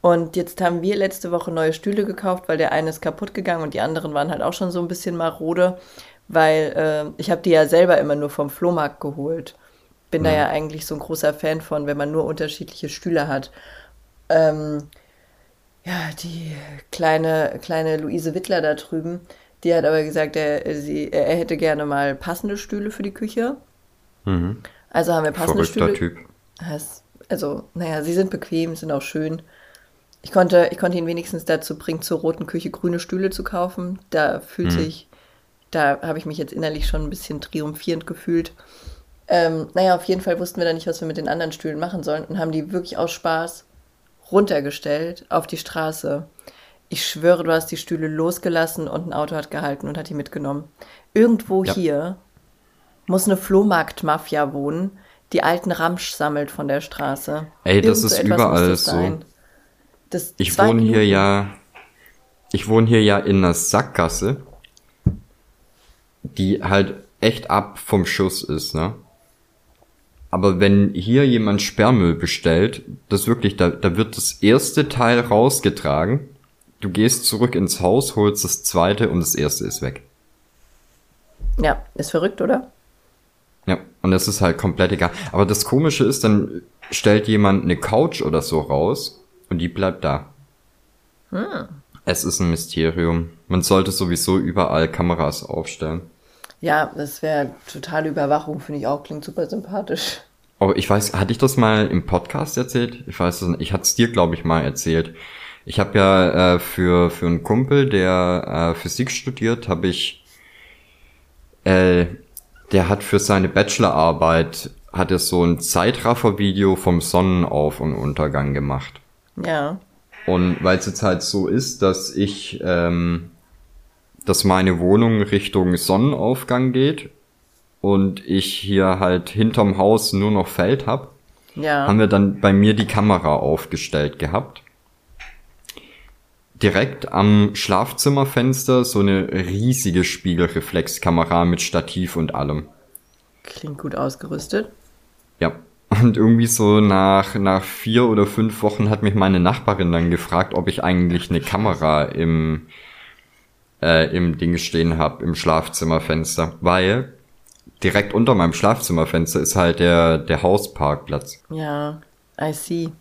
Und jetzt haben wir letzte Woche neue Stühle gekauft, weil der eine ist kaputt gegangen und die anderen waren halt auch schon so ein bisschen marode weil äh, ich habe die ja selber immer nur vom Flohmarkt geholt. Bin ja. da ja eigentlich so ein großer Fan von, wenn man nur unterschiedliche Stühle hat. Ähm, ja, die kleine, kleine Luise Wittler da drüben, die hat aber gesagt, er, sie, er hätte gerne mal passende Stühle für die Küche. Mhm. Also haben wir passende Verrückter Stühle. Typ. also, naja, sie sind bequem, sind auch schön. Ich konnte, ich konnte ihn wenigstens dazu bringen, zur roten Küche grüne Stühle zu kaufen. Da fühlt mhm. sich da habe ich mich jetzt innerlich schon ein bisschen triumphierend gefühlt. Ähm, naja, auf jeden Fall wussten wir dann nicht, was wir mit den anderen Stühlen machen sollen und haben die wirklich aus Spaß runtergestellt auf die Straße. Ich schwöre, du hast die Stühle losgelassen und ein Auto hat gehalten und hat die mitgenommen. Irgendwo ja. hier muss eine Flohmarktmafia wohnen, die alten Ramsch sammelt von der Straße. Ey, das ist überall das so. Das ich wohne hier ja, ich wohne hier ja in einer Sackgasse die halt echt ab vom Schuss ist, ne? Aber wenn hier jemand Sperrmüll bestellt, das wirklich, da, da wird das erste Teil rausgetragen, du gehst zurück ins Haus, holst das zweite und das erste ist weg. Ja, ist verrückt, oder? Ja, und das ist halt komplett egal. Aber das Komische ist, dann stellt jemand eine Couch oder so raus und die bleibt da. Hm. Es ist ein Mysterium. Man sollte sowieso überall Kameras aufstellen. Ja, das wäre totale Überwachung, finde ich auch. Klingt super sympathisch. Oh, ich weiß, hatte ich das mal im Podcast erzählt? Ich weiß es nicht. Ich hatte es dir, glaube ich, mal erzählt. Ich habe ja äh, für, für einen Kumpel, der äh, Physik studiert, habe ich, äh, der hat für seine Bachelorarbeit, hat er so ein Zeitraffer-Video vom Sonnenauf- und Untergang gemacht. Ja. Und weil es jetzt halt so ist, dass ich ähm, dass meine Wohnung Richtung Sonnenaufgang geht und ich hier halt hinterm Haus nur noch Feld hab, ja. haben wir dann bei mir die Kamera aufgestellt gehabt. Direkt am Schlafzimmerfenster so eine riesige Spiegelreflexkamera mit Stativ und allem. Klingt gut ausgerüstet. Ja. Und irgendwie so nach, nach vier oder fünf Wochen hat mich meine Nachbarin dann gefragt, ob ich eigentlich eine Kamera im, äh, im Ding stehen habe, im Schlafzimmerfenster. Weil direkt unter meinem Schlafzimmerfenster ist halt der, der Hausparkplatz. Ja, I see.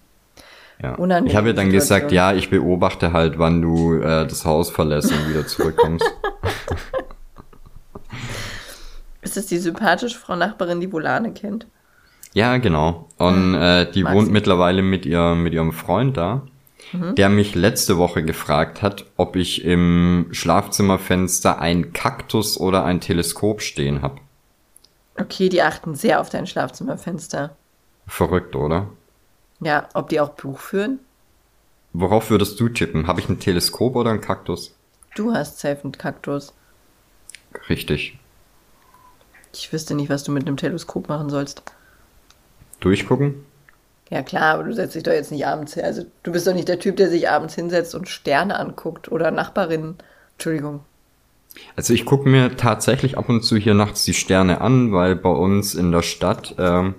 Ja. Ich habe ihr dann gesagt, ja, ich beobachte halt, wann du äh, das Haus verlässt und wieder zurückkommst. *laughs* ist das die sympathische Frau Nachbarin, die Volane kennt? Ja, genau. Und äh, die Mag wohnt sie. mittlerweile mit, ihr, mit ihrem Freund da mhm. der mich letzte Woche gefragt hat, ob ich im Schlafzimmerfenster ein Kaktus oder ein Teleskop stehen habe. Okay, die achten sehr auf dein Schlafzimmerfenster. Verrückt, oder? Ja, ob die auch Buch führen? Worauf würdest du tippen? Habe ich ein Teleskop oder ein Kaktus? Du hast safe einen Kaktus. Richtig. Ich wüsste nicht, was du mit einem Teleskop machen sollst. Durchgucken? Ja klar, aber du setzt dich doch jetzt nicht abends hin. Also du bist doch nicht der Typ, der sich abends hinsetzt und Sterne anguckt oder Nachbarinnen. Entschuldigung. Also ich gucke mir tatsächlich ab und zu hier nachts die Sterne an, weil bei uns in der Stadt ähm,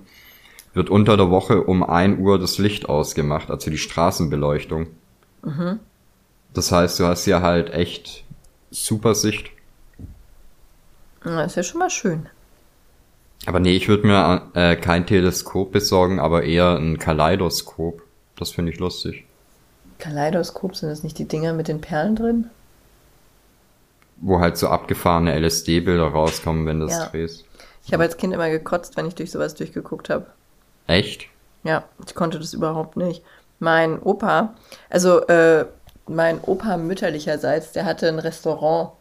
wird unter der Woche um ein Uhr das Licht ausgemacht, also die Straßenbeleuchtung. Mhm. Das heißt, du hast ja halt echt super Sicht. Das ist ja schon mal schön. Aber nee, ich würde mir äh, kein Teleskop besorgen, aber eher ein Kaleidoskop. Das finde ich lustig. Kaleidoskop, sind das nicht die Dinger mit den Perlen drin? Wo halt so abgefahrene LSD-Bilder rauskommen, wenn du das ja. drehst. Ich habe als Kind immer gekotzt, wenn ich durch sowas durchgeguckt habe. Echt? Ja, ich konnte das überhaupt nicht. Mein Opa, also äh, mein Opa mütterlicherseits, der hatte ein Restaurant.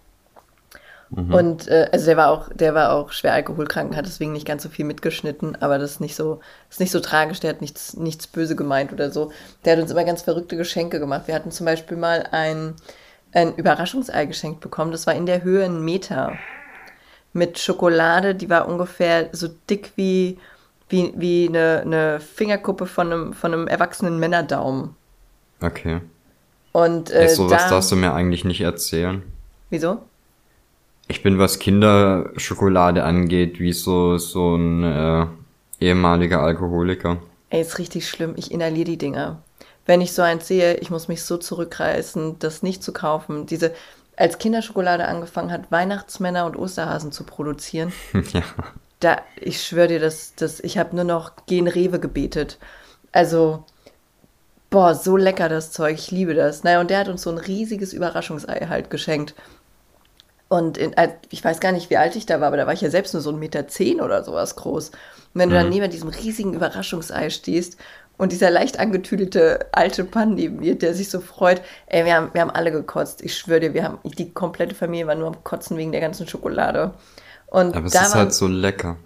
Mhm. Und äh, also der war auch, der war auch schwer alkoholkrank, hat deswegen nicht ganz so viel mitgeschnitten, aber das ist nicht so, ist nicht so tragisch, der hat nichts, nichts böse gemeint oder so. Der hat uns immer ganz verrückte Geschenke gemacht. Wir hatten zum Beispiel mal ein, ein Überraschungsei geschenkt bekommen, das war in der Höhe ein Meter. Mit Schokolade, die war ungefähr so dick wie, wie, wie eine, eine Fingerkuppe von einem, von einem erwachsenen Männerdaumen. Okay. Und äh, Ey, sowas da, darfst du mir eigentlich nicht erzählen. Wieso? Ich bin, was Kinderschokolade angeht, wie so, so ein äh, ehemaliger Alkoholiker. Ey, ist richtig schlimm. Ich inhaliere die Dinger. Wenn ich so eins sehe, ich muss mich so zurückreißen, das nicht zu kaufen. Diese, als Kinderschokolade angefangen hat, Weihnachtsmänner und Osterhasen zu produzieren, *laughs* ja. da, ich schwöre dir, dass, dass ich habe nur noch Gen Rewe gebetet. Also, boah, so lecker das Zeug, ich liebe das. Naja, und der hat uns so ein riesiges Überraschungsei halt geschenkt. Und in, ich weiß gar nicht, wie alt ich da war, aber da war ich ja selbst nur so ein Meter zehn oder sowas groß. Und wenn mhm. du dann mhm. neben diesem riesigen Überraschungsei stehst und dieser leicht angetüdelte alte Mann neben mir, der sich so freut, ey, wir haben, wir haben alle gekotzt. Ich schwöre dir, wir haben, die komplette Familie war nur am Kotzen wegen der ganzen Schokolade. Und aber es ist halt so lecker.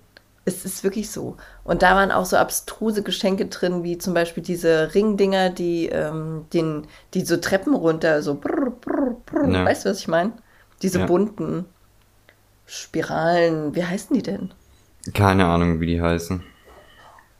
Es ist wirklich so. Und da waren auch so abstruse Geschenke drin, wie zum Beispiel diese Ringdinger, die, ähm, den, die so Treppen runter, so brr, brr, brr, ja. weißt du, was ich meine? Diese ja. bunten Spiralen, wie heißen die denn? Keine Ahnung, wie die heißen.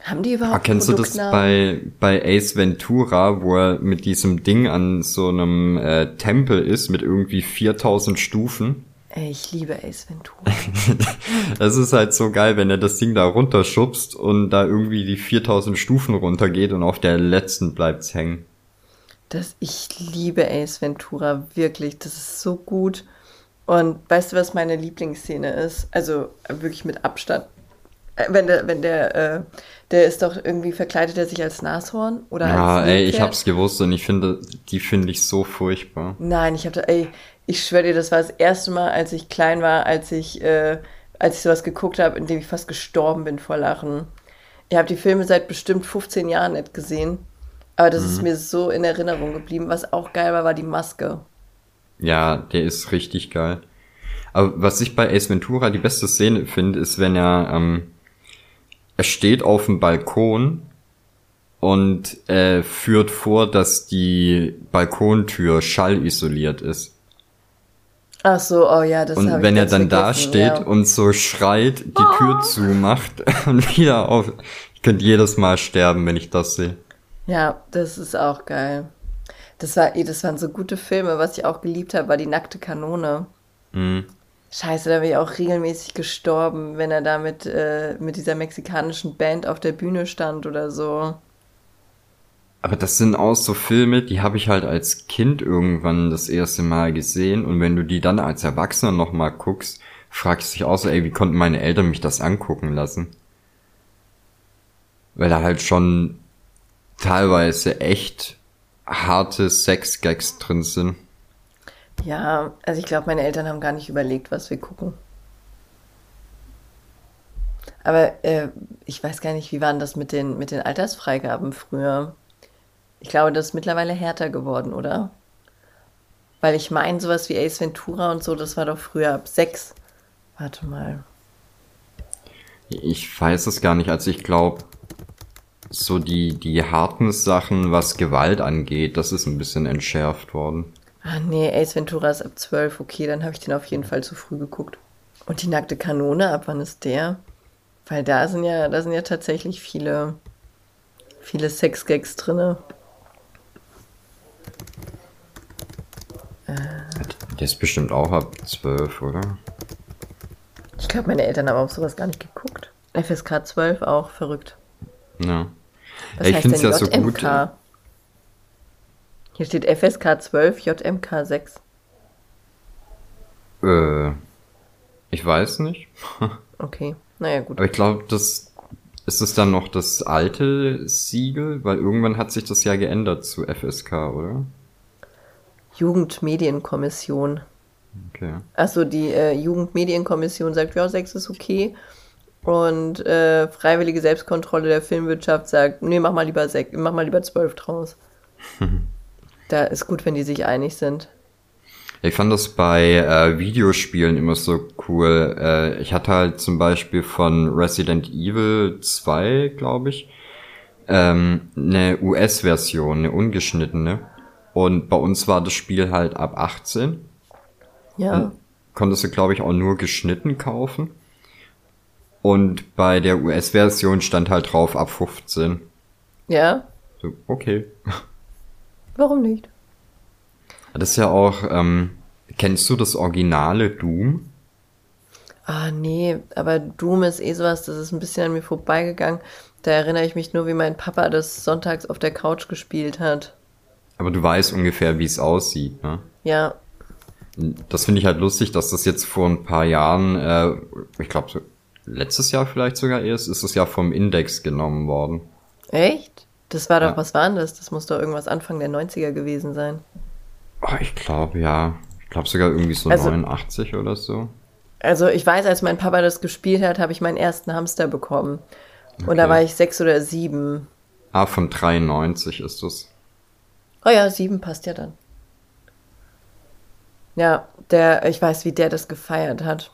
Haben die überhaupt ah, Kennst du das bei, bei Ace Ventura, wo er mit diesem Ding an so einem äh, Tempel ist mit irgendwie 4000 Stufen? Ey, ich liebe Ace Ventura. *laughs* das ist halt so geil, wenn er das Ding da runterschubst und da irgendwie die 4000 Stufen runtergeht und auf der letzten bleibt's hängen. Das, ich liebe Ace Ventura, wirklich. Das ist so gut. Und weißt du, was meine Lieblingsszene ist? Also wirklich mit Abstand. Äh, wenn der, wenn der, äh, der ist doch irgendwie verkleidet er sich als Nashorn oder ja, als ey, ich hab's gewusst und ich finde, die finde ich so furchtbar. Nein, ich hab da, ey, ich schwöre dir, das war das erste Mal, als ich klein war, als ich, äh, als ich sowas geguckt habe, in dem ich fast gestorben bin vor Lachen. Ich habe die Filme seit bestimmt 15 Jahren nicht gesehen, aber das mhm. ist mir so in Erinnerung geblieben. Was auch geil war, war die Maske. Ja, der ist richtig geil. Aber was ich bei Ace Ventura die beste Szene finde, ist, wenn er, ähm, er steht auf dem Balkon und äh, führt vor, dass die Balkontür schallisoliert ist. Ach so, oh ja, das Und wenn er dann da steht ja. und so schreit, die oh. Tür zumacht *laughs* und wieder auf. Ich könnte jedes Mal sterben, wenn ich das sehe. Ja, das ist auch geil. Das, war, das waren so gute Filme. Was ich auch geliebt habe, war die nackte Kanone. Mhm. Scheiße, da wäre ich auch regelmäßig gestorben, wenn er da mit, äh, mit dieser mexikanischen Band auf der Bühne stand oder so. Aber das sind auch so Filme, die habe ich halt als Kind irgendwann das erste Mal gesehen und wenn du die dann als Erwachsener nochmal guckst, fragst du dich auch so, ey, wie konnten meine Eltern mich das angucken lassen? Weil da halt schon teilweise echt harte Sex-Gags drin sind. Ja, also ich glaube, meine Eltern haben gar nicht überlegt, was wir gucken. Aber äh, ich weiß gar nicht, wie waren das mit den, mit den Altersfreigaben früher? Ich glaube, das ist mittlerweile härter geworden, oder? Weil ich meine, sowas wie Ace Ventura und so, das war doch früher ab sechs. Warte mal. Ich weiß es gar nicht. Also ich glaube, so die, die harten Sachen, was Gewalt angeht, das ist ein bisschen entschärft worden. Ah nee, Ace Ventura ist ab 12, okay, dann habe ich den auf jeden Fall zu früh geguckt. Und die nackte Kanone, ab wann ist der? Weil da sind ja, da sind ja tatsächlich viele, viele Sexgags drinne. Äh, der ist bestimmt auch ab 12, oder? Ich glaube, meine Eltern haben auf sowas gar nicht geguckt. FSK 12 auch, verrückt. Ja. Was ich finde es ja so gut. Hier steht FSK 12, JMK 6. Äh, ich weiß nicht. *laughs* okay, naja, gut. Aber ich glaube, das ist es dann noch das alte Siegel, weil irgendwann hat sich das ja geändert zu FSK, oder? Jugendmedienkommission. Okay. Achso, die äh, Jugendmedienkommission sagt, ja, 6 ist okay. Und äh, freiwillige Selbstkontrolle der Filmwirtschaft sagt, nee, mach mal lieber sech, mach mal lieber zwölf draus. *laughs* Da ist gut, wenn die sich einig sind. Ich fand das bei äh, Videospielen immer so cool. Äh, ich hatte halt zum Beispiel von Resident Evil 2, glaube ich, ähm, eine US-Version, eine ungeschnittene. Und bei uns war das Spiel halt ab 18. Ja. Und konntest du, glaube ich, auch nur geschnitten kaufen. Und bei der US-Version stand halt drauf ab 15. Ja. So, okay. Warum nicht? Das ist ja auch, ähm, kennst du das originale Doom? Ah, nee, aber Doom ist eh sowas, das ist ein bisschen an mir vorbeigegangen. Da erinnere ich mich nur, wie mein Papa das sonntags auf der Couch gespielt hat. Aber du weißt ungefähr, wie es aussieht, ne? Ja. Das finde ich halt lustig, dass das jetzt vor ein paar Jahren, äh, ich glaube so letztes Jahr vielleicht sogar erst, ist es ja vom Index genommen worden. Echt? Das war doch, Ja. was war denn das? Das muss doch irgendwas Anfang der 90er gewesen sein. Oh, ich glaube, ja. Ich glaube sogar irgendwie so Also- 89 oder so. Also ich weiß, als mein Papa das gespielt hat, habe ich meinen ersten Hamster bekommen. Und da Okay. war ich sechs oder sieben. Ah, von 93 ist das. Oh ja, sieben passt ja dann. Ja, der, ich weiß, wie der das gefeiert hat.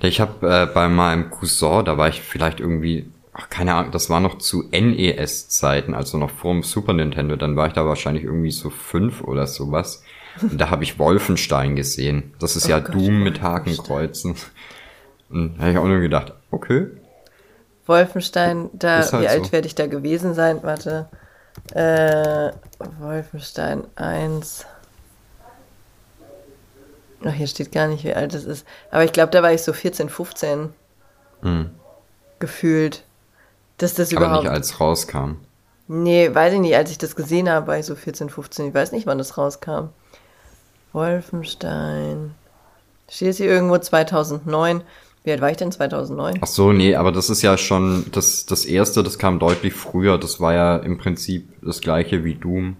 Ich habe äh, bei meinem Cousin, da war ich vielleicht irgendwie, ach, keine Ahnung, das war noch zu NES-Zeiten, also noch vor dem Super Nintendo, dann war ich da wahrscheinlich irgendwie so fünf oder sowas. Und da habe ich Wolfenstein gesehen. Das ist Oh ja Gott, Doom mit. Hakenkreuzen. Und da habe ich auch nur gedacht, okay. Wolfenstein, da, halt wie alt so. werde ich da gewesen sein? Warte. Äh, Wolfenstein 1. Ach, hier steht gar nicht, wie alt das ist. Aber ich glaube, da war ich so 14, 15 Hm. gefühlt. Dass das Aber überhaupt. nicht als rauskam. Nee, weiß ich nicht. Als ich das gesehen habe, war ich so 14, 15. Ich weiß nicht, wann das rauskam. Wolfenstein. Steht es hier irgendwo 2009? Wie alt war ich denn 2009? Ach so, nee, aber das ist ja schon, das, das erste, das kam deutlich früher. Das war ja im Prinzip das gleiche wie Doom.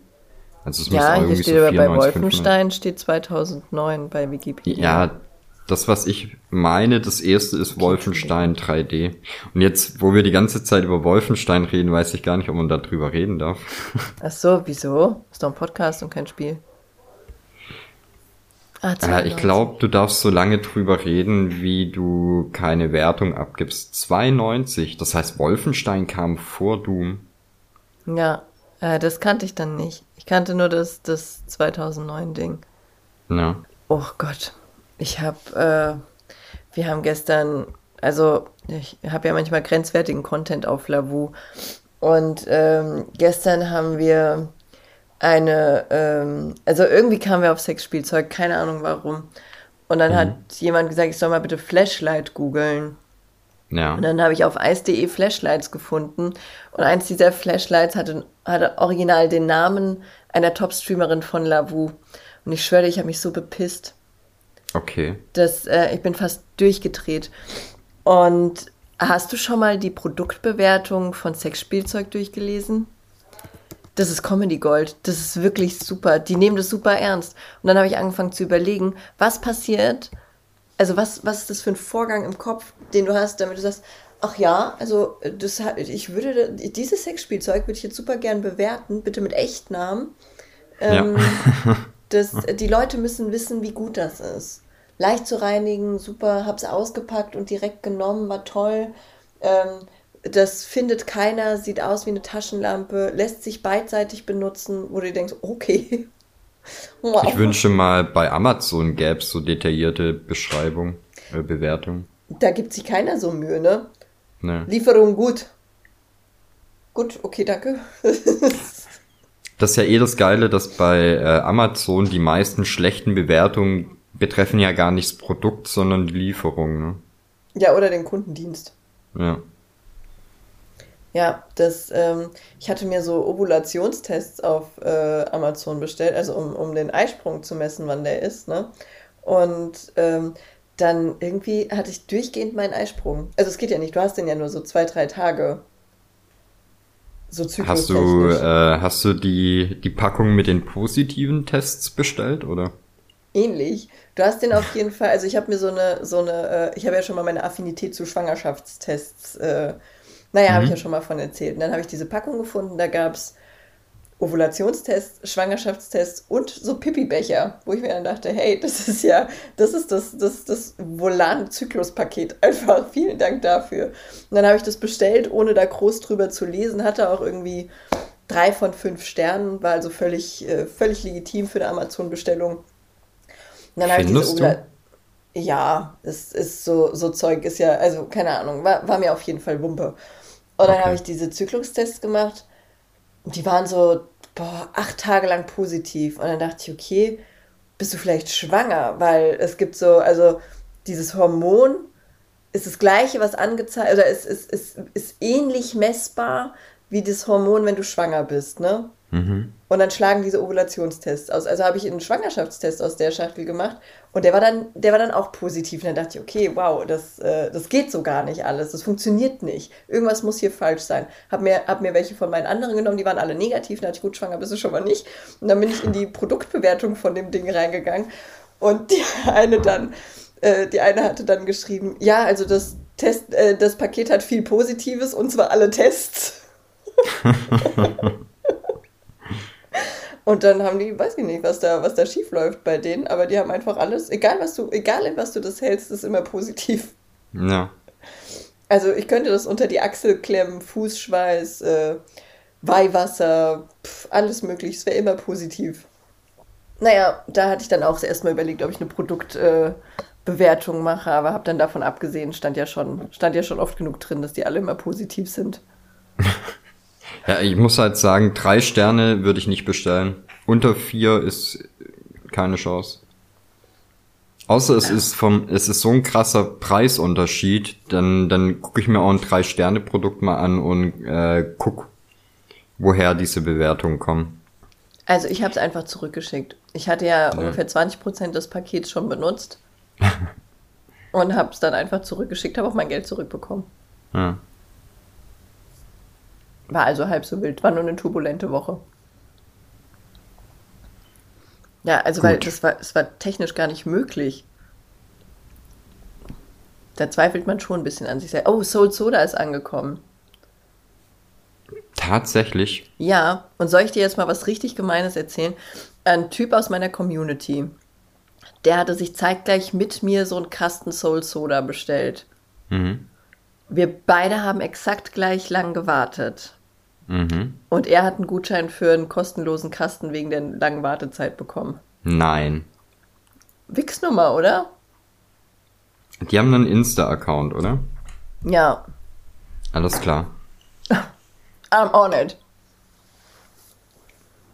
Also es müsste Ja, hier irgendwie steht so aber bei 94, 500. Wolfenstein steht 2009 bei Wikipedia. Ja, das, was ich meine, das erste ist Wolfenstein 3D. Und jetzt, wo wir die ganze Zeit über Wolfenstein reden, weiß ich gar nicht, ob man darüber reden darf. *laughs* Ach so, wieso? Ist doch ein Podcast und kein Spiel. Ah, Äh, ich 92. glaube, du darfst so lange drüber reden, wie du keine Wertung abgibst. 92, das heißt, Wolfenstein kam vor Doom. Ja, äh, das kannte ich dann nicht. Ich kannte nur das, das 2009-Ding. Ja. Oh Gott, ich habe, äh, wir haben gestern, also ich habe ja manchmal grenzwertigen Content auf Lavu und ähm, gestern haben wir eine, ähm, also irgendwie kamen wir auf Sexspielzeug, keine Ahnung warum. Und dann hat jemand gesagt, ich soll mal bitte Flashlight googeln. Ja. Und dann habe ich auf ice.de Flashlights gefunden. Und eins dieser Flashlights hatte, hatte original den Namen einer Top-Streamerin von Lavu. Und ich schwöre, ich habe mich so bepisst. Okay. dass äh, ich bin fast durchgedreht. Und hast du schon mal die Produktbewertung von Sexspielzeug durchgelesen? Das ist Comedy Gold. Das ist wirklich super. Die nehmen das super ernst. Und dann habe ich angefangen zu überlegen, was passiert, also was, was ist das für ein Vorgang im Kopf, den du hast, damit du sagst, ach ja, also das, ich würde, dieses Sexspielzeug würde ich jetzt super gern bewerten, bitte mit Echtnamen. Ähm, *laughs* das, die Leute müssen wissen, wie gut das ist. Leicht zu reinigen, super, hab's ausgepackt und direkt genommen, war toll. Ähm, das findet keiner, sieht aus wie eine Taschenlampe, lässt sich beidseitig benutzen, wo du denkst, okay. Wow. Ich wünsche mal, bei Amazon gäbe es so detaillierte Beschreibung, äh, Bewertung. Da gibt sich keiner so Mühe, ne? Ne. Lieferung gut. Gut, okay, danke. *laughs* Das ist ja eh das Geile, dass bei äh, Amazon die meisten schlechten Bewertungen betreffen ja gar nicht das Produkt, sondern die Lieferung. Ne? ja, oder den Kundendienst. Ja. Ja, das, ähm, ich hatte mir so Ovulationstests auf äh, Amazon bestellt, also um, um den Eisprung zu messen, wann der ist, ne? Und ähm, dann irgendwie hatte ich durchgehend meinen Eisprung. Also es geht ja nicht, du hast den ja nur so zwei, drei Tage. So Hast du, äh, hast du die, die Packung mit den positiven Tests bestellt, oder? Ähnlich. Du hast den auf jeden Fall, also ich habe mir so eine, so eine, äh, ich habe ja schon mal meine Affinität zu Schwangerschaftstests, äh, naja, habe ich ja schon mal von erzählt. Und dann habe ich diese Packung gefunden, da gab es Ovulationstest, Schwangerschaftstest und so Pipi-Becher, wo ich mir dann dachte, hey, das ist ja, das ist das, das, das Volan-Zyklus-Paket. *laughs* Einfach vielen Dank dafür. Und dann habe ich das bestellt, ohne da groß drüber zu lesen, hatte auch irgendwie drei von fünf Sternen, war also völlig, äh, völlig legitim für eine Amazon-Bestellung. Und dann habe ich diese Ovula Ja, es ist so, so Zeug ist ja, also keine Ahnung, war, war mir auf jeden Fall Wumpe. Und dann okay. habe ich diese Zyklustests gemacht. Die waren so boah, acht Tage lang positiv. Und dann dachte ich, okay, bist du vielleicht schwanger? Weil es gibt so, also dieses Hormon ist das gleiche, was angezeigt, oder ist, ist, ist, ist ähnlich messbar wie das Hormon, wenn du schwanger bist, ne? Mhm. Und dann schlagen diese Ovulationstests aus. Also habe ich einen Schwangerschaftstest aus der Schachtel gemacht und der war dann, der war dann auch positiv. Und dann dachte ich, okay, wow, das, äh, das geht so gar nicht alles. Das funktioniert nicht. Irgendwas muss hier falsch sein. Hab mir, hab mir welche von meinen anderen genommen, die waren alle negativ. Dann dachte ich, gut, schwanger bist du schon mal nicht. Und dann bin ich in die Produktbewertung von dem Ding reingegangen. Und die *laughs* eine dann, äh, die eine hatte dann geschrieben, ja, also das Test, äh, das Paket hat viel Positives und zwar alle Tests. *laughs* *laughs* Und dann haben die, weiß ich nicht, was da, was da schief läuft bei denen, aber die haben einfach alles, egal was du, egal in was du das hältst, ist immer positiv. Ja. Also ich könnte das unter die Achsel klemmen, Fußschweiß, äh, Weihwasser, pf, alles möglich, es wäre immer positiv. Naja, da hatte ich dann auch erstmal überlegt, ob ich eine Produktbewertung äh, mache, aber habe dann davon abgesehen, stand ja schon, stand ja schon oft genug drin, dass die alle immer positiv sind. *laughs* Ja, ich muss halt sagen, drei Sterne würde ich nicht bestellen. Unter vier ist keine Chance. Außer es ist vom, es ist so ein krasser Preisunterschied, dann, dann gucke ich mir auch ein Drei-Sterne-Produkt mal an und äh, guck, woher diese Bewertungen kommen. Also ich habe es einfach zurückgeschickt. Ich hatte ja, ja. ungefähr 20% des Pakets schon benutzt *laughs* und habe es dann einfach zurückgeschickt, habe auch mein Geld zurückbekommen. Ja. War also halb so wild, war nur eine turbulente Woche. Ja, also Gut. weil das war, es war technisch gar nicht möglich. Da zweifelt man schon ein bisschen an sich selbst. Oh, Soul Soda ist angekommen. Tatsächlich? Ja, und soll ich dir jetzt mal was richtig Gemeines erzählen? Ein Typ aus meiner Community, der hatte sich zeitgleich mit mir so einen Kasten Soul Soda bestellt. Mhm. Wir beide haben exakt gleich lang gewartet. Mhm. Und er hat einen Gutschein für einen kostenlosen Kasten wegen der langen Wartezeit bekommen. Nein. Wix-Nummer, oder? Die haben einen Insta-Account, oder? Ja. Alles klar. *laughs* I'm on it.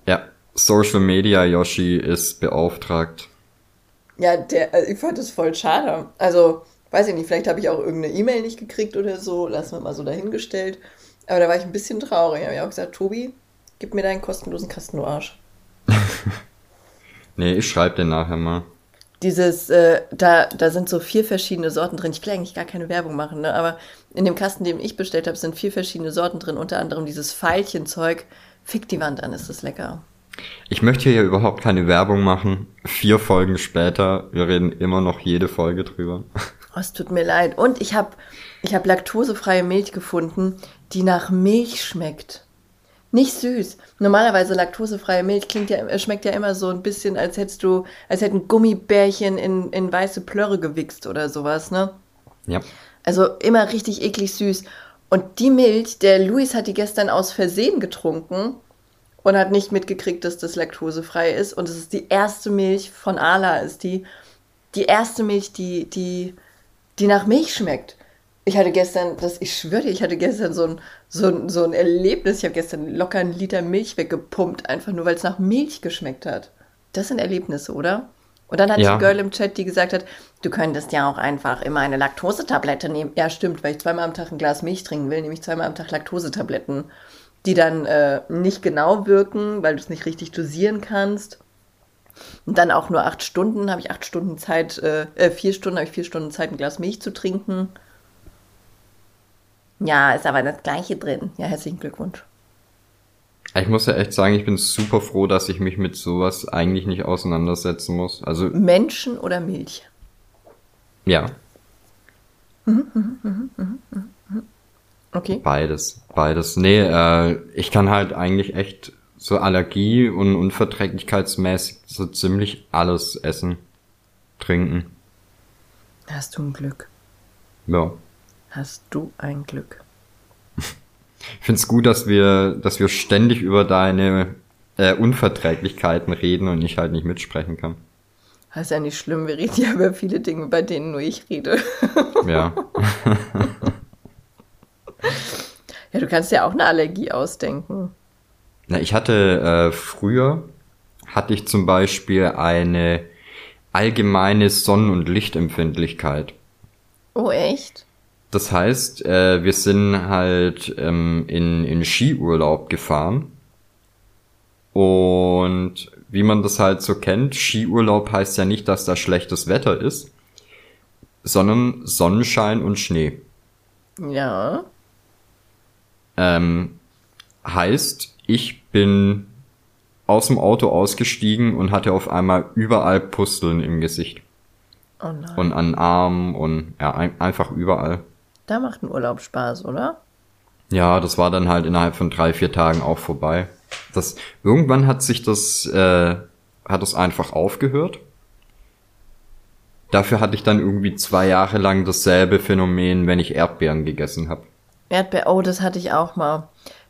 Ja, Social Media Yoshi ist beauftragt. Ja, der, also ich fand das voll schade. Also, weiß ich nicht, vielleicht habe ich auch irgendeine E-Mail nicht gekriegt oder so. Lassen wir mal so dahingestellt. Aber da war ich ein bisschen traurig. Da habe ich auch gesagt, Tobi, gib mir deinen kostenlosen Kasten, du Arsch. *laughs* nee, ich schreibe den nachher mal. Dieses, äh, da, da sind so vier verschiedene Sorten drin. Ich will eigentlich gar keine Werbung machen, ne? aber in dem Kasten, den ich bestellt habe, sind vier verschiedene Sorten drin. Unter anderem dieses Veilchenzeug. Fick die Wand an, ist das lecker. Ich möchte hier überhaupt keine Werbung machen. Vier Folgen später, wir reden immer noch jede Folge drüber. *laughs* Oh, es tut mir leid. Und ich habe ich hab laktosefreie Milch gefunden, die nach Milch schmeckt. Nicht süß. Normalerweise laktosefreie Milch klingt ja, äh, schmeckt ja immer so ein bisschen, als hättest du, als hätten Gummibärchen in, in weiße Plörre gewichst oder sowas, ne? Ja. Also immer richtig eklig süß. Und die Milch, der Luis hat die gestern aus Versehen getrunken und hat nicht mitgekriegt, dass das laktosefrei ist. Und es ist die erste Milch von Ala, ist die, die erste Milch, die, die, die nach Milch schmeckt. Ich hatte gestern, das, ich schwöre dir, ich hatte gestern so ein, so ein, so ein Erlebnis. Ich habe gestern locker einen Liter Milch weggepumpt, einfach nur, weil es nach Milch geschmeckt hat. Das sind Erlebnisse, oder? Und dann hat ja. die Girl im Chat, die gesagt hat, du könntest ja auch einfach immer eine Laktosetablette nehmen. Ja, stimmt, weil ich zweimal am Tag ein Glas Milch trinken will, nehme ich zweimal am Tag Laktosetabletten, die dann äh, nicht genau wirken, weil du es nicht richtig dosieren kannst. Und dann auch nur acht Stunden, habe ich acht Stunden Zeit, äh, äh vier Stunden, habe ich vier Stunden Zeit, ein Glas Milch zu trinken. Ja, ist aber das Gleiche drin. Ja, herzlichen Glückwunsch. Ich muss ja echt sagen, ich bin super froh, dass ich mich mit sowas eigentlich nicht auseinandersetzen muss. Also Menschen oder Milch? Ja. Okay. Beides, beides. Nee, äh, ich kann halt eigentlich echt so Allergie und unverträglichkeitsmäßig so ziemlich alles essen, trinken. Hast du ein Glück. Ja. Hast du ein Glück. Ich find's gut, dass wir, dass wir ständig über deine äh, Unverträglichkeiten reden und ich halt nicht mitsprechen kann. Das ist ja nicht schlimm, wir reden ja über viele Dinge, bei denen nur ich rede. Ja. *laughs* *laughs* Ja, du kannst ja auch eine Allergie ausdenken. Na, ich hatte äh, früher hatte ich zum Beispiel eine allgemeine Sonnen- und Lichtempfindlichkeit. Oh, echt? Das heißt, äh, wir sind halt ähm, in, in Skiurlaub gefahren. Und wie man das halt so kennt, Skiurlaub heißt ja nicht, dass da schlechtes Wetter ist, sondern Sonnenschein und Schnee. Ja. Ähm, heißt, ich bin aus dem Auto ausgestiegen und hatte auf einmal überall Pusteln im Gesicht. Oh nein. Und an Armen und ja, ein, einfach überall. Da macht ein Urlaub Spaß, oder? Ja, das war dann halt innerhalb von drei, vier Tagen auch vorbei. Das, irgendwann hat sich das, äh, hat es einfach aufgehört. Dafür hatte ich dann irgendwie zwei Jahre lang dasselbe Phänomen, wenn ich Erdbeeren gegessen habe. Erdbeer, oh, das hatte ich auch mal.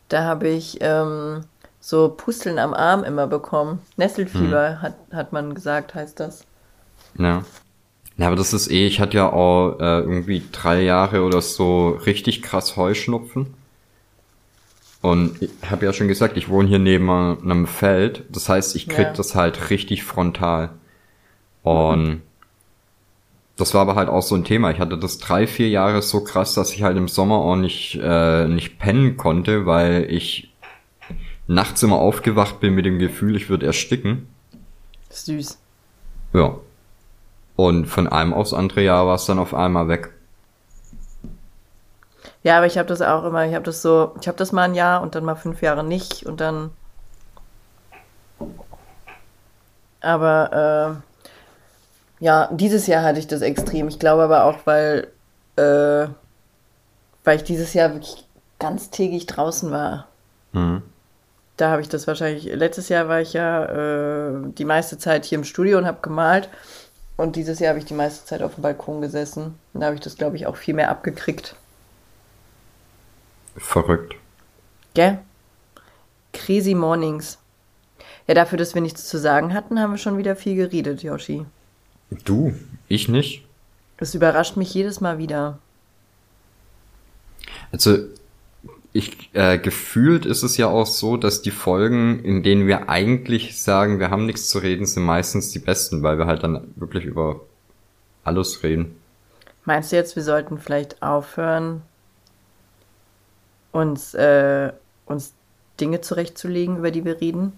Da habe ich ähm, so Pusteln am Arm immer bekommen. Nesselfieber hat, hat man gesagt, heißt das. Ja. Ja, aber das ist eh, ich hatte ja auch äh, irgendwie drei Jahre oder so richtig krass Heuschnupfen. Und ich habe ja schon gesagt, ich wohne hier neben einem Feld. Das heißt, ich krieg Ja. das halt richtig frontal. Und das war aber halt auch so ein Thema. Ich hatte das drei, vier Jahre so krass, dass ich halt im Sommer auch nicht, äh, nicht pennen konnte, weil ich nachts immer aufgewacht bin mit dem Gefühl, ich würde ersticken. Süß. Ja. Und von einem aufs andere Jahr war es dann auf einmal weg. Ja, aber ich habe das auch immer, ich habe das so, ich habe das mal ein Jahr und dann mal fünf Jahre nicht und dann. Aber äh, ja, dieses Jahr hatte ich das extrem. Ich glaube aber auch, weil, äh, weil ich dieses Jahr wirklich ganztägig draußen war. Mhm. Da habe ich das wahrscheinlich. Letztes Jahr war ich ja äh, die meiste Zeit hier im Studio und habe gemalt. Und dieses Jahr habe ich die meiste Zeit auf dem Balkon gesessen. Und da habe ich das, glaube ich, auch viel mehr abgekriegt. Verrückt. Gell? Crazy Mornings. Ja, dafür, dass wir nichts zu sagen hatten, haben wir schon wieder viel geredet, Yoshi. Du, ich nicht. Das überrascht mich jedes Mal wieder. Also, ich, äh, gefühlt ist es ja auch so, dass die Folgen, in denen wir eigentlich sagen, wir haben nichts zu reden, sind meistens die besten, weil wir halt dann wirklich über alles reden. Meinst du jetzt, wir sollten vielleicht aufhören, uns, äh, uns Dinge zurechtzulegen, über die wir reden?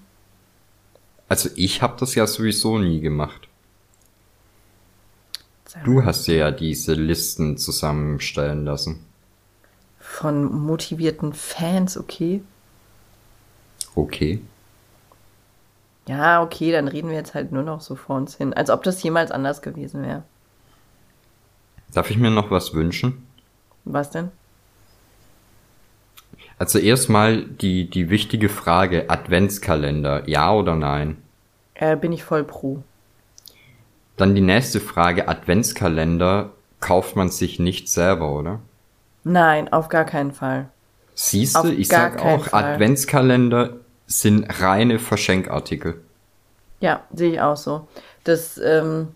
Also ich habe das ja sowieso nie gemacht. Du hast dir ja diese Listen zusammenstellen lassen. Von motivierten Fans, okay? Okay. Ja, okay, dann reden wir jetzt halt nur noch so vor uns hin. Als ob das jemals anders gewesen wäre. Darf ich mir noch was wünschen? Was denn? Also erstmal die, die wichtige Frage, Adventskalender, ja oder nein? Äh, bin ich voll pro. Dann die nächste Frage, Adventskalender kauft man sich nicht selber, oder? Nein, auf gar keinen Fall. Siehst du, ich sag auch, Fall. Adventskalender sind reine Verschenkartikel. Ja, sehe ich auch so. Das, ähm,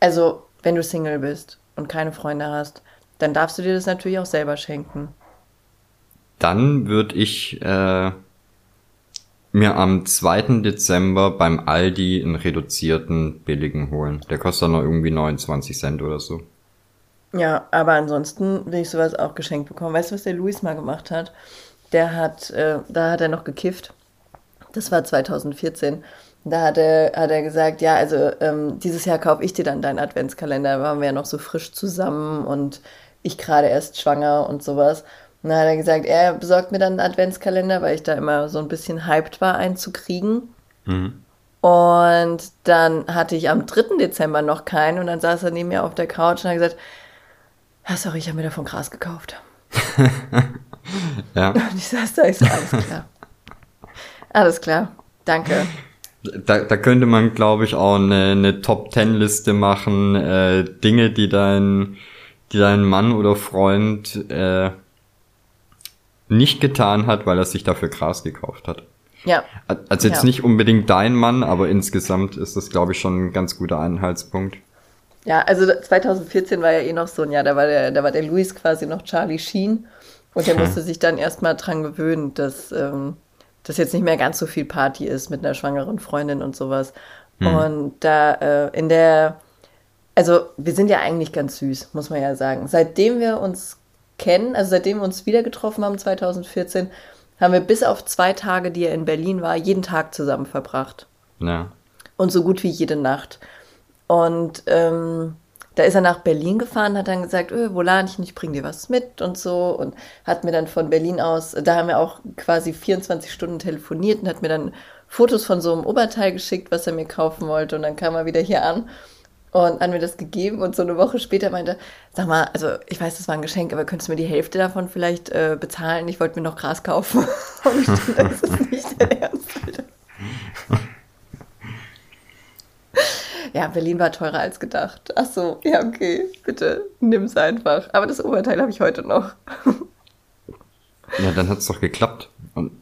also, wenn du Single bist und keine Freunde hast, dann darfst du dir das natürlich auch selber schenken. Dann würde ich äh, mir am 2. Dezember beim Aldi einen reduzierten billigen holen. Der kostet dann noch irgendwie 29 Cent oder so. Ja, aber ansonsten will ich sowas auch geschenkt bekommen. Weißt du, was der Luis mal gemacht hat? Der hat, äh, da hat er noch gekifft. Das war 2014. Da hat er, hat er gesagt, ja, also ähm, dieses Jahr kaufe ich dir dann deinen Adventskalender. Da waren wir ja noch so frisch zusammen und ich gerade erst schwanger und sowas. Und dann hat er gesagt, er besorgt mir dann einen Adventskalender, weil ich da immer so ein bisschen hyped war, einen zu kriegen. Und dann hatte ich am 3. Dezember noch keinen und dann saß er neben mir auf der Couch und hat gesagt, ja, sorry, ich habe mir davon Gras gekauft. *laughs* Ja. Und ich saß da, ich so, alles klar. Alles klar. Danke. Da, da könnte man, glaube ich, auch eine, eine Top-Ten-Liste machen, äh, Dinge, die dein, die dein Mann oder Freund äh, nicht getan hat, weil er sich dafür Gras gekauft hat. Ja. Also jetzt Ja. nicht unbedingt dein Mann, aber insgesamt ist das, glaube ich, schon ein ganz guter Anhaltspunkt. Ja, also 2014 war ja eh noch so ein Jahr, da war der, da war der Luis quasi noch Charlie Sheen und der Hm. musste sich dann erstmal dran gewöhnen, dass ähm, das jetzt nicht mehr ganz so viel Party ist mit einer schwangeren Freundin und sowas. Und da äh, in der, also wir sind ja eigentlich ganz süß, muss man ja sagen. Seitdem wir uns kennen, also seitdem wir uns wieder getroffen haben 2014, haben wir bis auf zwei Tage, die er in Berlin war, jeden Tag zusammen verbracht Ja. und so gut wie jede Nacht. Und ähm, da ist er nach Berlin gefahren, hat dann gesagt, öh, Wolanchen, ich bring dir was mit und so. Und hat mir dann von Berlin aus, da haben wir auch quasi 24 Stunden telefoniert und hat mir dann Fotos von so einem Oberteil geschickt, was er mir kaufen wollte. Und dann kam er wieder hier an und hat mir das gegeben. Und so eine Woche später meinte, sag mal, also ich weiß, das war ein Geschenk, aber könntest du mir die Hälfte davon vielleicht äh, bezahlen? Ich wollte mir noch Gras kaufen. *laughs* und ich dachte, das ist nicht dein Ernst, Alter. Ja, Berlin war teurer als gedacht. Ach so, ja, okay, bitte, nimm's einfach. Aber das Oberteil habe ich heute noch. *laughs* Ja, dann hat's doch geklappt. Und,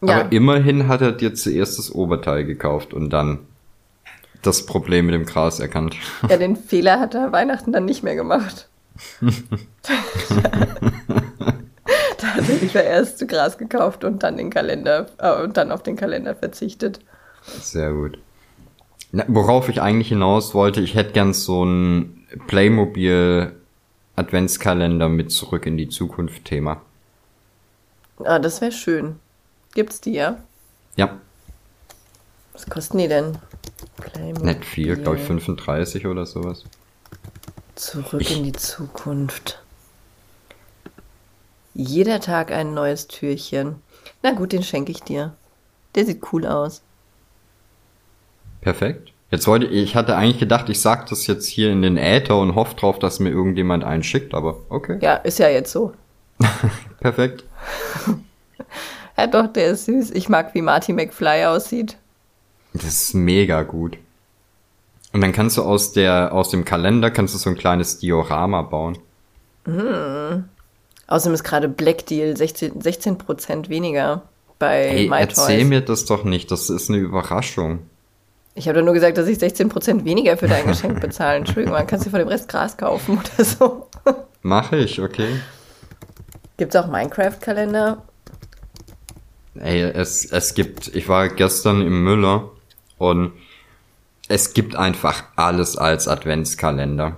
Ja, Aber immerhin hat er dir zuerst das Oberteil gekauft und dann das Problem mit dem Gras erkannt. ja, den Fehler hat er Weihnachten dann nicht mehr gemacht. *laughs* da hat er lieber erst Gras gekauft und dann den Kalender äh, und dann auf den Kalender verzichtet. Sehr gut. Worauf ich eigentlich hinaus wollte, ich hätte gern so ein Playmobil Adventskalender mit zurück in die Zukunft Thema. Ah, das wäre schön. Gibt's die, ja? Ja, Was kosten die denn? Playmobil. nicht viel, glaube ich 35 oder sowas. Zurück in die Zukunft. Jeder Tag ein neues Türchen. Na gut, den schenke ich dir. Der sieht cool aus. Perfekt. Jetzt wollte ich hatte eigentlich gedacht, ich sag das jetzt hier in den Äther und hoffe drauf, dass mir irgendjemand einen schickt, aber okay. Ja, ist ja jetzt so. *laughs* Perfekt. *laughs* Ja, doch, der ist süß. Ich mag, wie Marty McFly aussieht. Das ist mega gut. Und dann kannst du aus der aus dem Kalender kannst du so ein kleines Diorama bauen. Außerdem ist gerade Black Deal 16, 16% weniger bei Ey, MyToys. erzähl mir das doch nicht, das ist eine Überraschung. Ich habe nur gesagt, dass ich 16% weniger für dein *laughs* Geschenk bezahle. Entschuldigung, man kann dir von dem Rest Gras kaufen oder so. *laughs* Mache ich, okay. Gibt es auch Minecraft-Kalender? Ey, es, es gibt, ich war gestern im Müller und es gibt einfach alles als Adventskalender.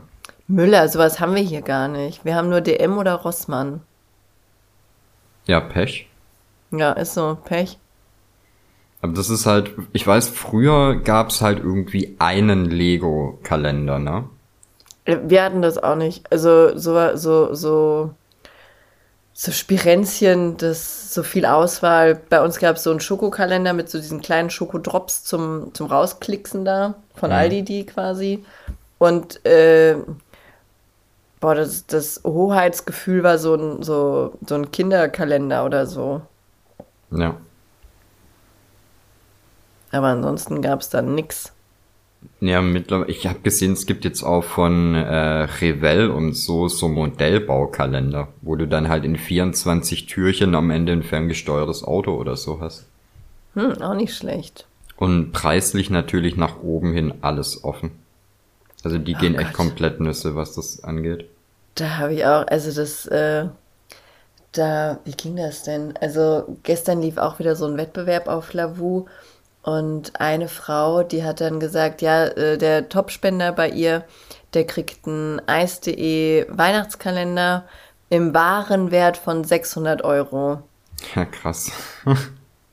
Müller, sowas haben wir hier gar nicht. Wir haben nur DM oder Rossmann. Ja, Pech. Ja, ist so. Pech. Aber das ist halt, ich weiß, früher gab's halt irgendwie einen Lego-Kalender, ne? Äh, Wir hatten das auch nicht. Also so, so, so, so Spirenzchen, das so viel Auswahl. Bei uns gab es so einen Schokokalender mit so diesen kleinen Schokodrops zum, zum Rausklicksen da, von Mhm. Aldi die quasi. Und äh, boah, das, das Hoheitsgefühl war so ein, so, so ein Kinderkalender oder so. Ja. Aber ansonsten gab es dann nix. Ja, mittlerweile, ich habe gesehen, es gibt jetzt auch von äh, Revell und so so Modellbaukalender, wo du dann halt in 24 Türchen am Ende ein ferngesteuertes Auto oder so hast. Hm, auch nicht schlecht. Und preislich natürlich nach oben hin alles offen. Also die Oh gehen echt Gott. komplett Nüsse, was das angeht. Da habe ich auch, also das, äh, da, wie ging das denn? Also gestern lief auch wieder so ein Wettbewerb auf Lavu und eine Frau, die hat dann gesagt, ja, äh, der Topspender bei ihr, der kriegt einen Eis.de Weihnachtskalender im wahren Wert von 600 Euro. Ja, krass. *laughs*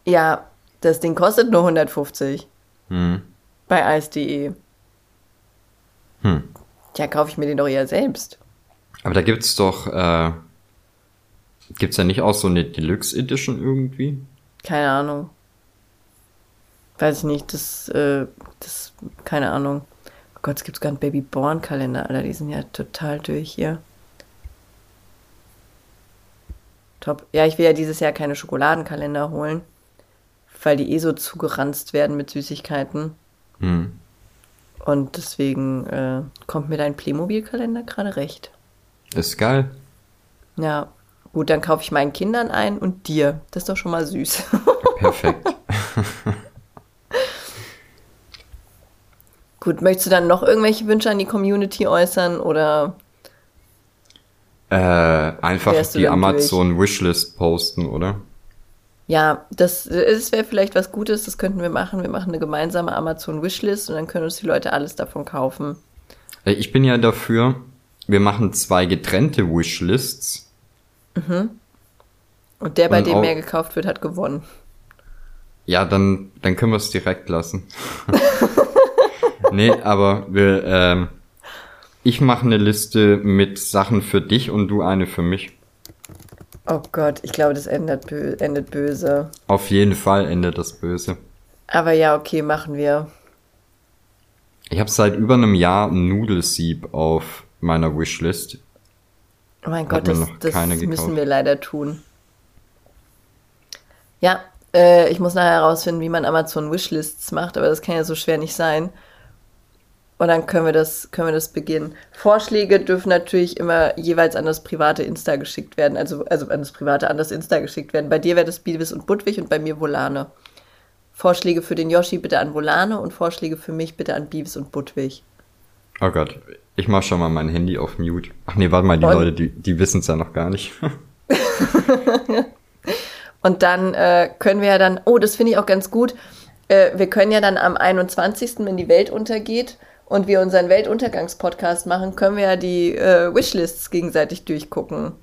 Ja, das Ding kostet nur 150 hm. bei Eis.de. Hm. Ja, kaufe ich mir den doch eher selbst. Aber da gibt's doch, äh, gibt's ja nicht auch so eine Deluxe Edition irgendwie? Keine Ahnung. Weiß ich nicht, das, äh, das, keine Ahnung. Oh Gott, es gibt sogar einen Babyborn-Kalender, Alter, die sind ja total durch hier. Top. Ja, ich will ja dieses Jahr keine Schokoladenkalender holen. weil die eh so zugeranzt werden mit Süßigkeiten. Hm. Und deswegen äh, kommt mir dein Playmobil-Kalender gerade recht. Ist geil. Ja, gut, dann kaufe ich meinen Kindern ein und dir. Das ist doch schon mal süß. *laughs* Perfekt. *laughs* gut, möchtest du dann noch irgendwelche Wünsche an die Community äußern oder Äh, einfach die Amazon Wishlist posten, oder? Ja, das, das wäre vielleicht was Gutes, das könnten wir machen. Wir machen eine gemeinsame Amazon-Wishlist und dann können uns die Leute alles davon kaufen. Äh, Ich bin ja dafür, wir machen zwei getrennte Wishlists. Und der, bei Und dem mehr gekauft wird, hat gewonnen. Ja, dann, dann können wir es direkt lassen. *laughs* nee, aber wir, ähm, ich mache eine Liste mit Sachen für dich und du eine für mich. Oh Gott, ich glaube, das endet, bö endet böse. Auf jeden Fall endet das böse. Aber ja, okay, machen wir. Ich habe seit über einem Jahr ein Nudelsieb auf meiner Wishlist. Oh mein Gott, das, das müssen gekauft. wir leider tun. Ja, äh, ich muss nachher herausfinden, wie man Amazon Wishlists macht, aber das kann ja so schwer nicht sein. Und dann können wir das, können wir das beginnen. Vorschläge dürfen natürlich immer jeweils an das private Insta geschickt werden, also, also an das private, an das Insta geschickt werden. Bei dir wäre das Beavis und Budwig und bei mir Volane. Vorschläge für den Yoshi bitte an Volane und Vorschläge für mich bitte an Beavis und Budwig. Oh Gott, ich mach schon mal mein Handy auf Mute. Ach nee, warte mal, die Und- Leute, die, die wissen es ja noch gar nicht. *laughs* Und dann äh, können wir ja dann, oh, das finde ich auch ganz gut, äh, wir können ja dann am 21., wenn die Welt untergeht und wir unseren Weltuntergangspodcast machen, können wir ja die äh, Wishlists gegenseitig durchgucken.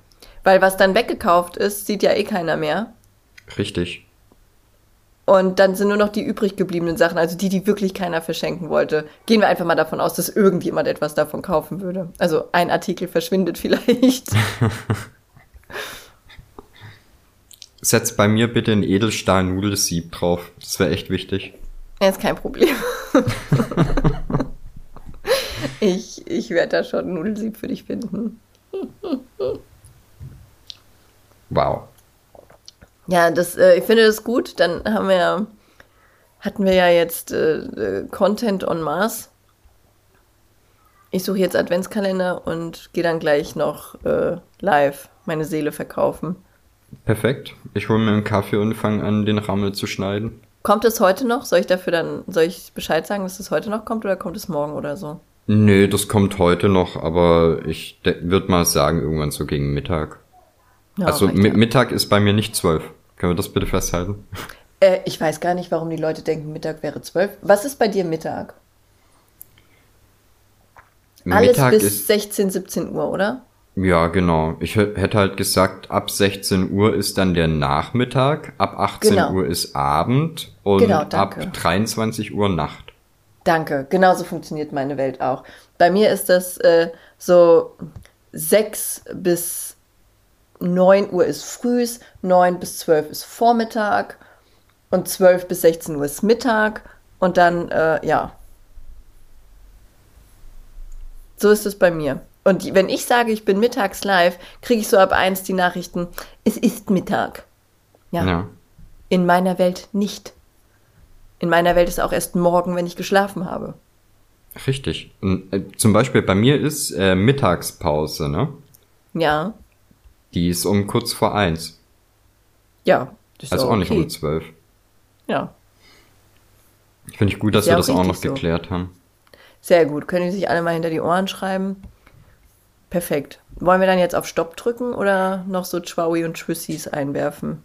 Weil was dann weggekauft ist, sieht ja eh keiner mehr. Richtig. Und dann sind nur noch die übrig gebliebenen Sachen, also die, die wirklich keiner verschenken wollte. Gehen wir einfach mal davon aus, dass irgendjemand etwas davon kaufen würde. Also ein Artikel verschwindet *laughs* vielleicht. *laughs* Setz bei mir bitte ein Edelstahl-Nudelsieb drauf. Das wäre echt wichtig. Ja, ist kein Problem. *laughs* ich ich werde da schon Nudelsieb für dich finden. Wow. Ja, das, äh, ich finde das gut. Dann haben wir ja, hatten wir ja jetzt äh, äh, Content on Mars. Ich suche jetzt Adventskalender und gehe dann gleich noch äh, live meine Seele verkaufen. Perfekt. Ich hole mir einen Kaffee und fange an, den Rammel zu schneiden. Kommt es heute noch? Soll ich dafür dann, soll ich Bescheid sagen, dass es heute noch kommt oder kommt es morgen oder so? Nö, das kommt heute noch, aber ich würde mal sagen, irgendwann so gegen Mittag. Ja, also Mi ja. Mittag ist bei mir nicht zwölf. Können wir das bitte festhalten? Äh, ich weiß gar nicht, warum die Leute denken, Mittag wäre zwölf. Was ist bei dir Mittag? Alles Mittag bis ist 16, 17 Uhr, oder? Ja, genau. Ich hä- hätte halt gesagt, ab 16 Uhr ist dann der Nachmittag, ab 18 Genau. Uhr ist Abend und Genau, ab danke. 23 Uhr Nacht. Danke, genauso funktioniert meine Welt auch. Bei mir ist das äh, so 6 bis 9 Uhr ist frühs, 9 bis 12 ist Vormittag und 12 bis 16 Uhr ist Mittag und dann, äh, ja. So ist es bei mir. Und wenn ich sage, ich bin mittags live, kriege ich so ab 1 die Nachrichten, es ist Mittag. Ja, Ja. in meiner Welt nicht. In meiner Welt ist auch erst morgen, wenn ich geschlafen habe. Richtig. Äh, zum Beispiel bei mir ist äh, Mittagspause, ne? Ja, Die ist um kurz vor eins. ja. Das ist Also auch auch nicht okay. um zwölf. Ja, Finde ich gut, dass ja wir das auch noch so. geklärt haben. sehr gut. Können die sich alle mal hinter die Ohren schreiben? Perfekt. Wollen wir dann jetzt auf Stopp drücken oder noch so Chwaui und Tschüssis einwerfen?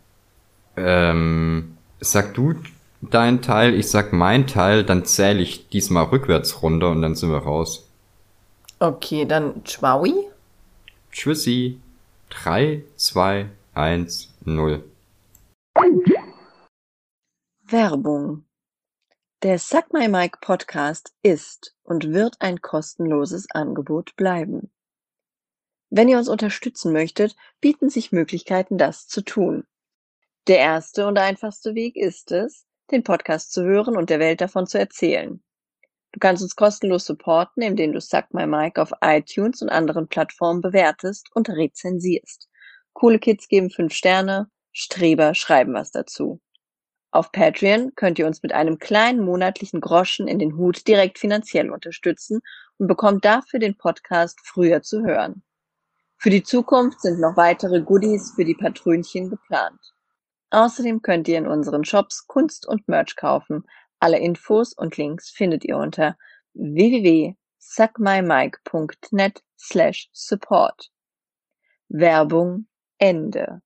Ähm, sag du deinen Teil, ich sag mein Teil, dann zähle ich diesmal rückwärts runter und dann sind wir raus. Okay, dann Chwaui. Tschüssi. 3, 2, 1, 0. Werbung. Der Suck My Mic Podcast ist und wird ein kostenloses Angebot bleiben. Wenn ihr uns unterstützen möchtet, bieten sich Möglichkeiten, das zu tun. Der erste und einfachste Weg ist es, den Podcast zu hören und der Welt davon zu erzählen. Du kannst uns kostenlos supporten, indem du Suck My Mic auf iTunes und anderen Plattformen bewertest und rezensierst. Coole Kids geben fünf Sterne, Streber schreiben was dazu. Auf Patreon könnt ihr uns mit einem kleinen monatlichen Groschen in den Hut direkt finanziell unterstützen und bekommt dafür den Podcast früher zu hören. Für die Zukunft sind noch weitere Goodies für die Patrönchen geplant. Außerdem könnt ihr in unseren Shops Kunst und Merch kaufen. Alle Infos und Links findet ihr unter www.suckmymike.net slash support. Werbung Ende.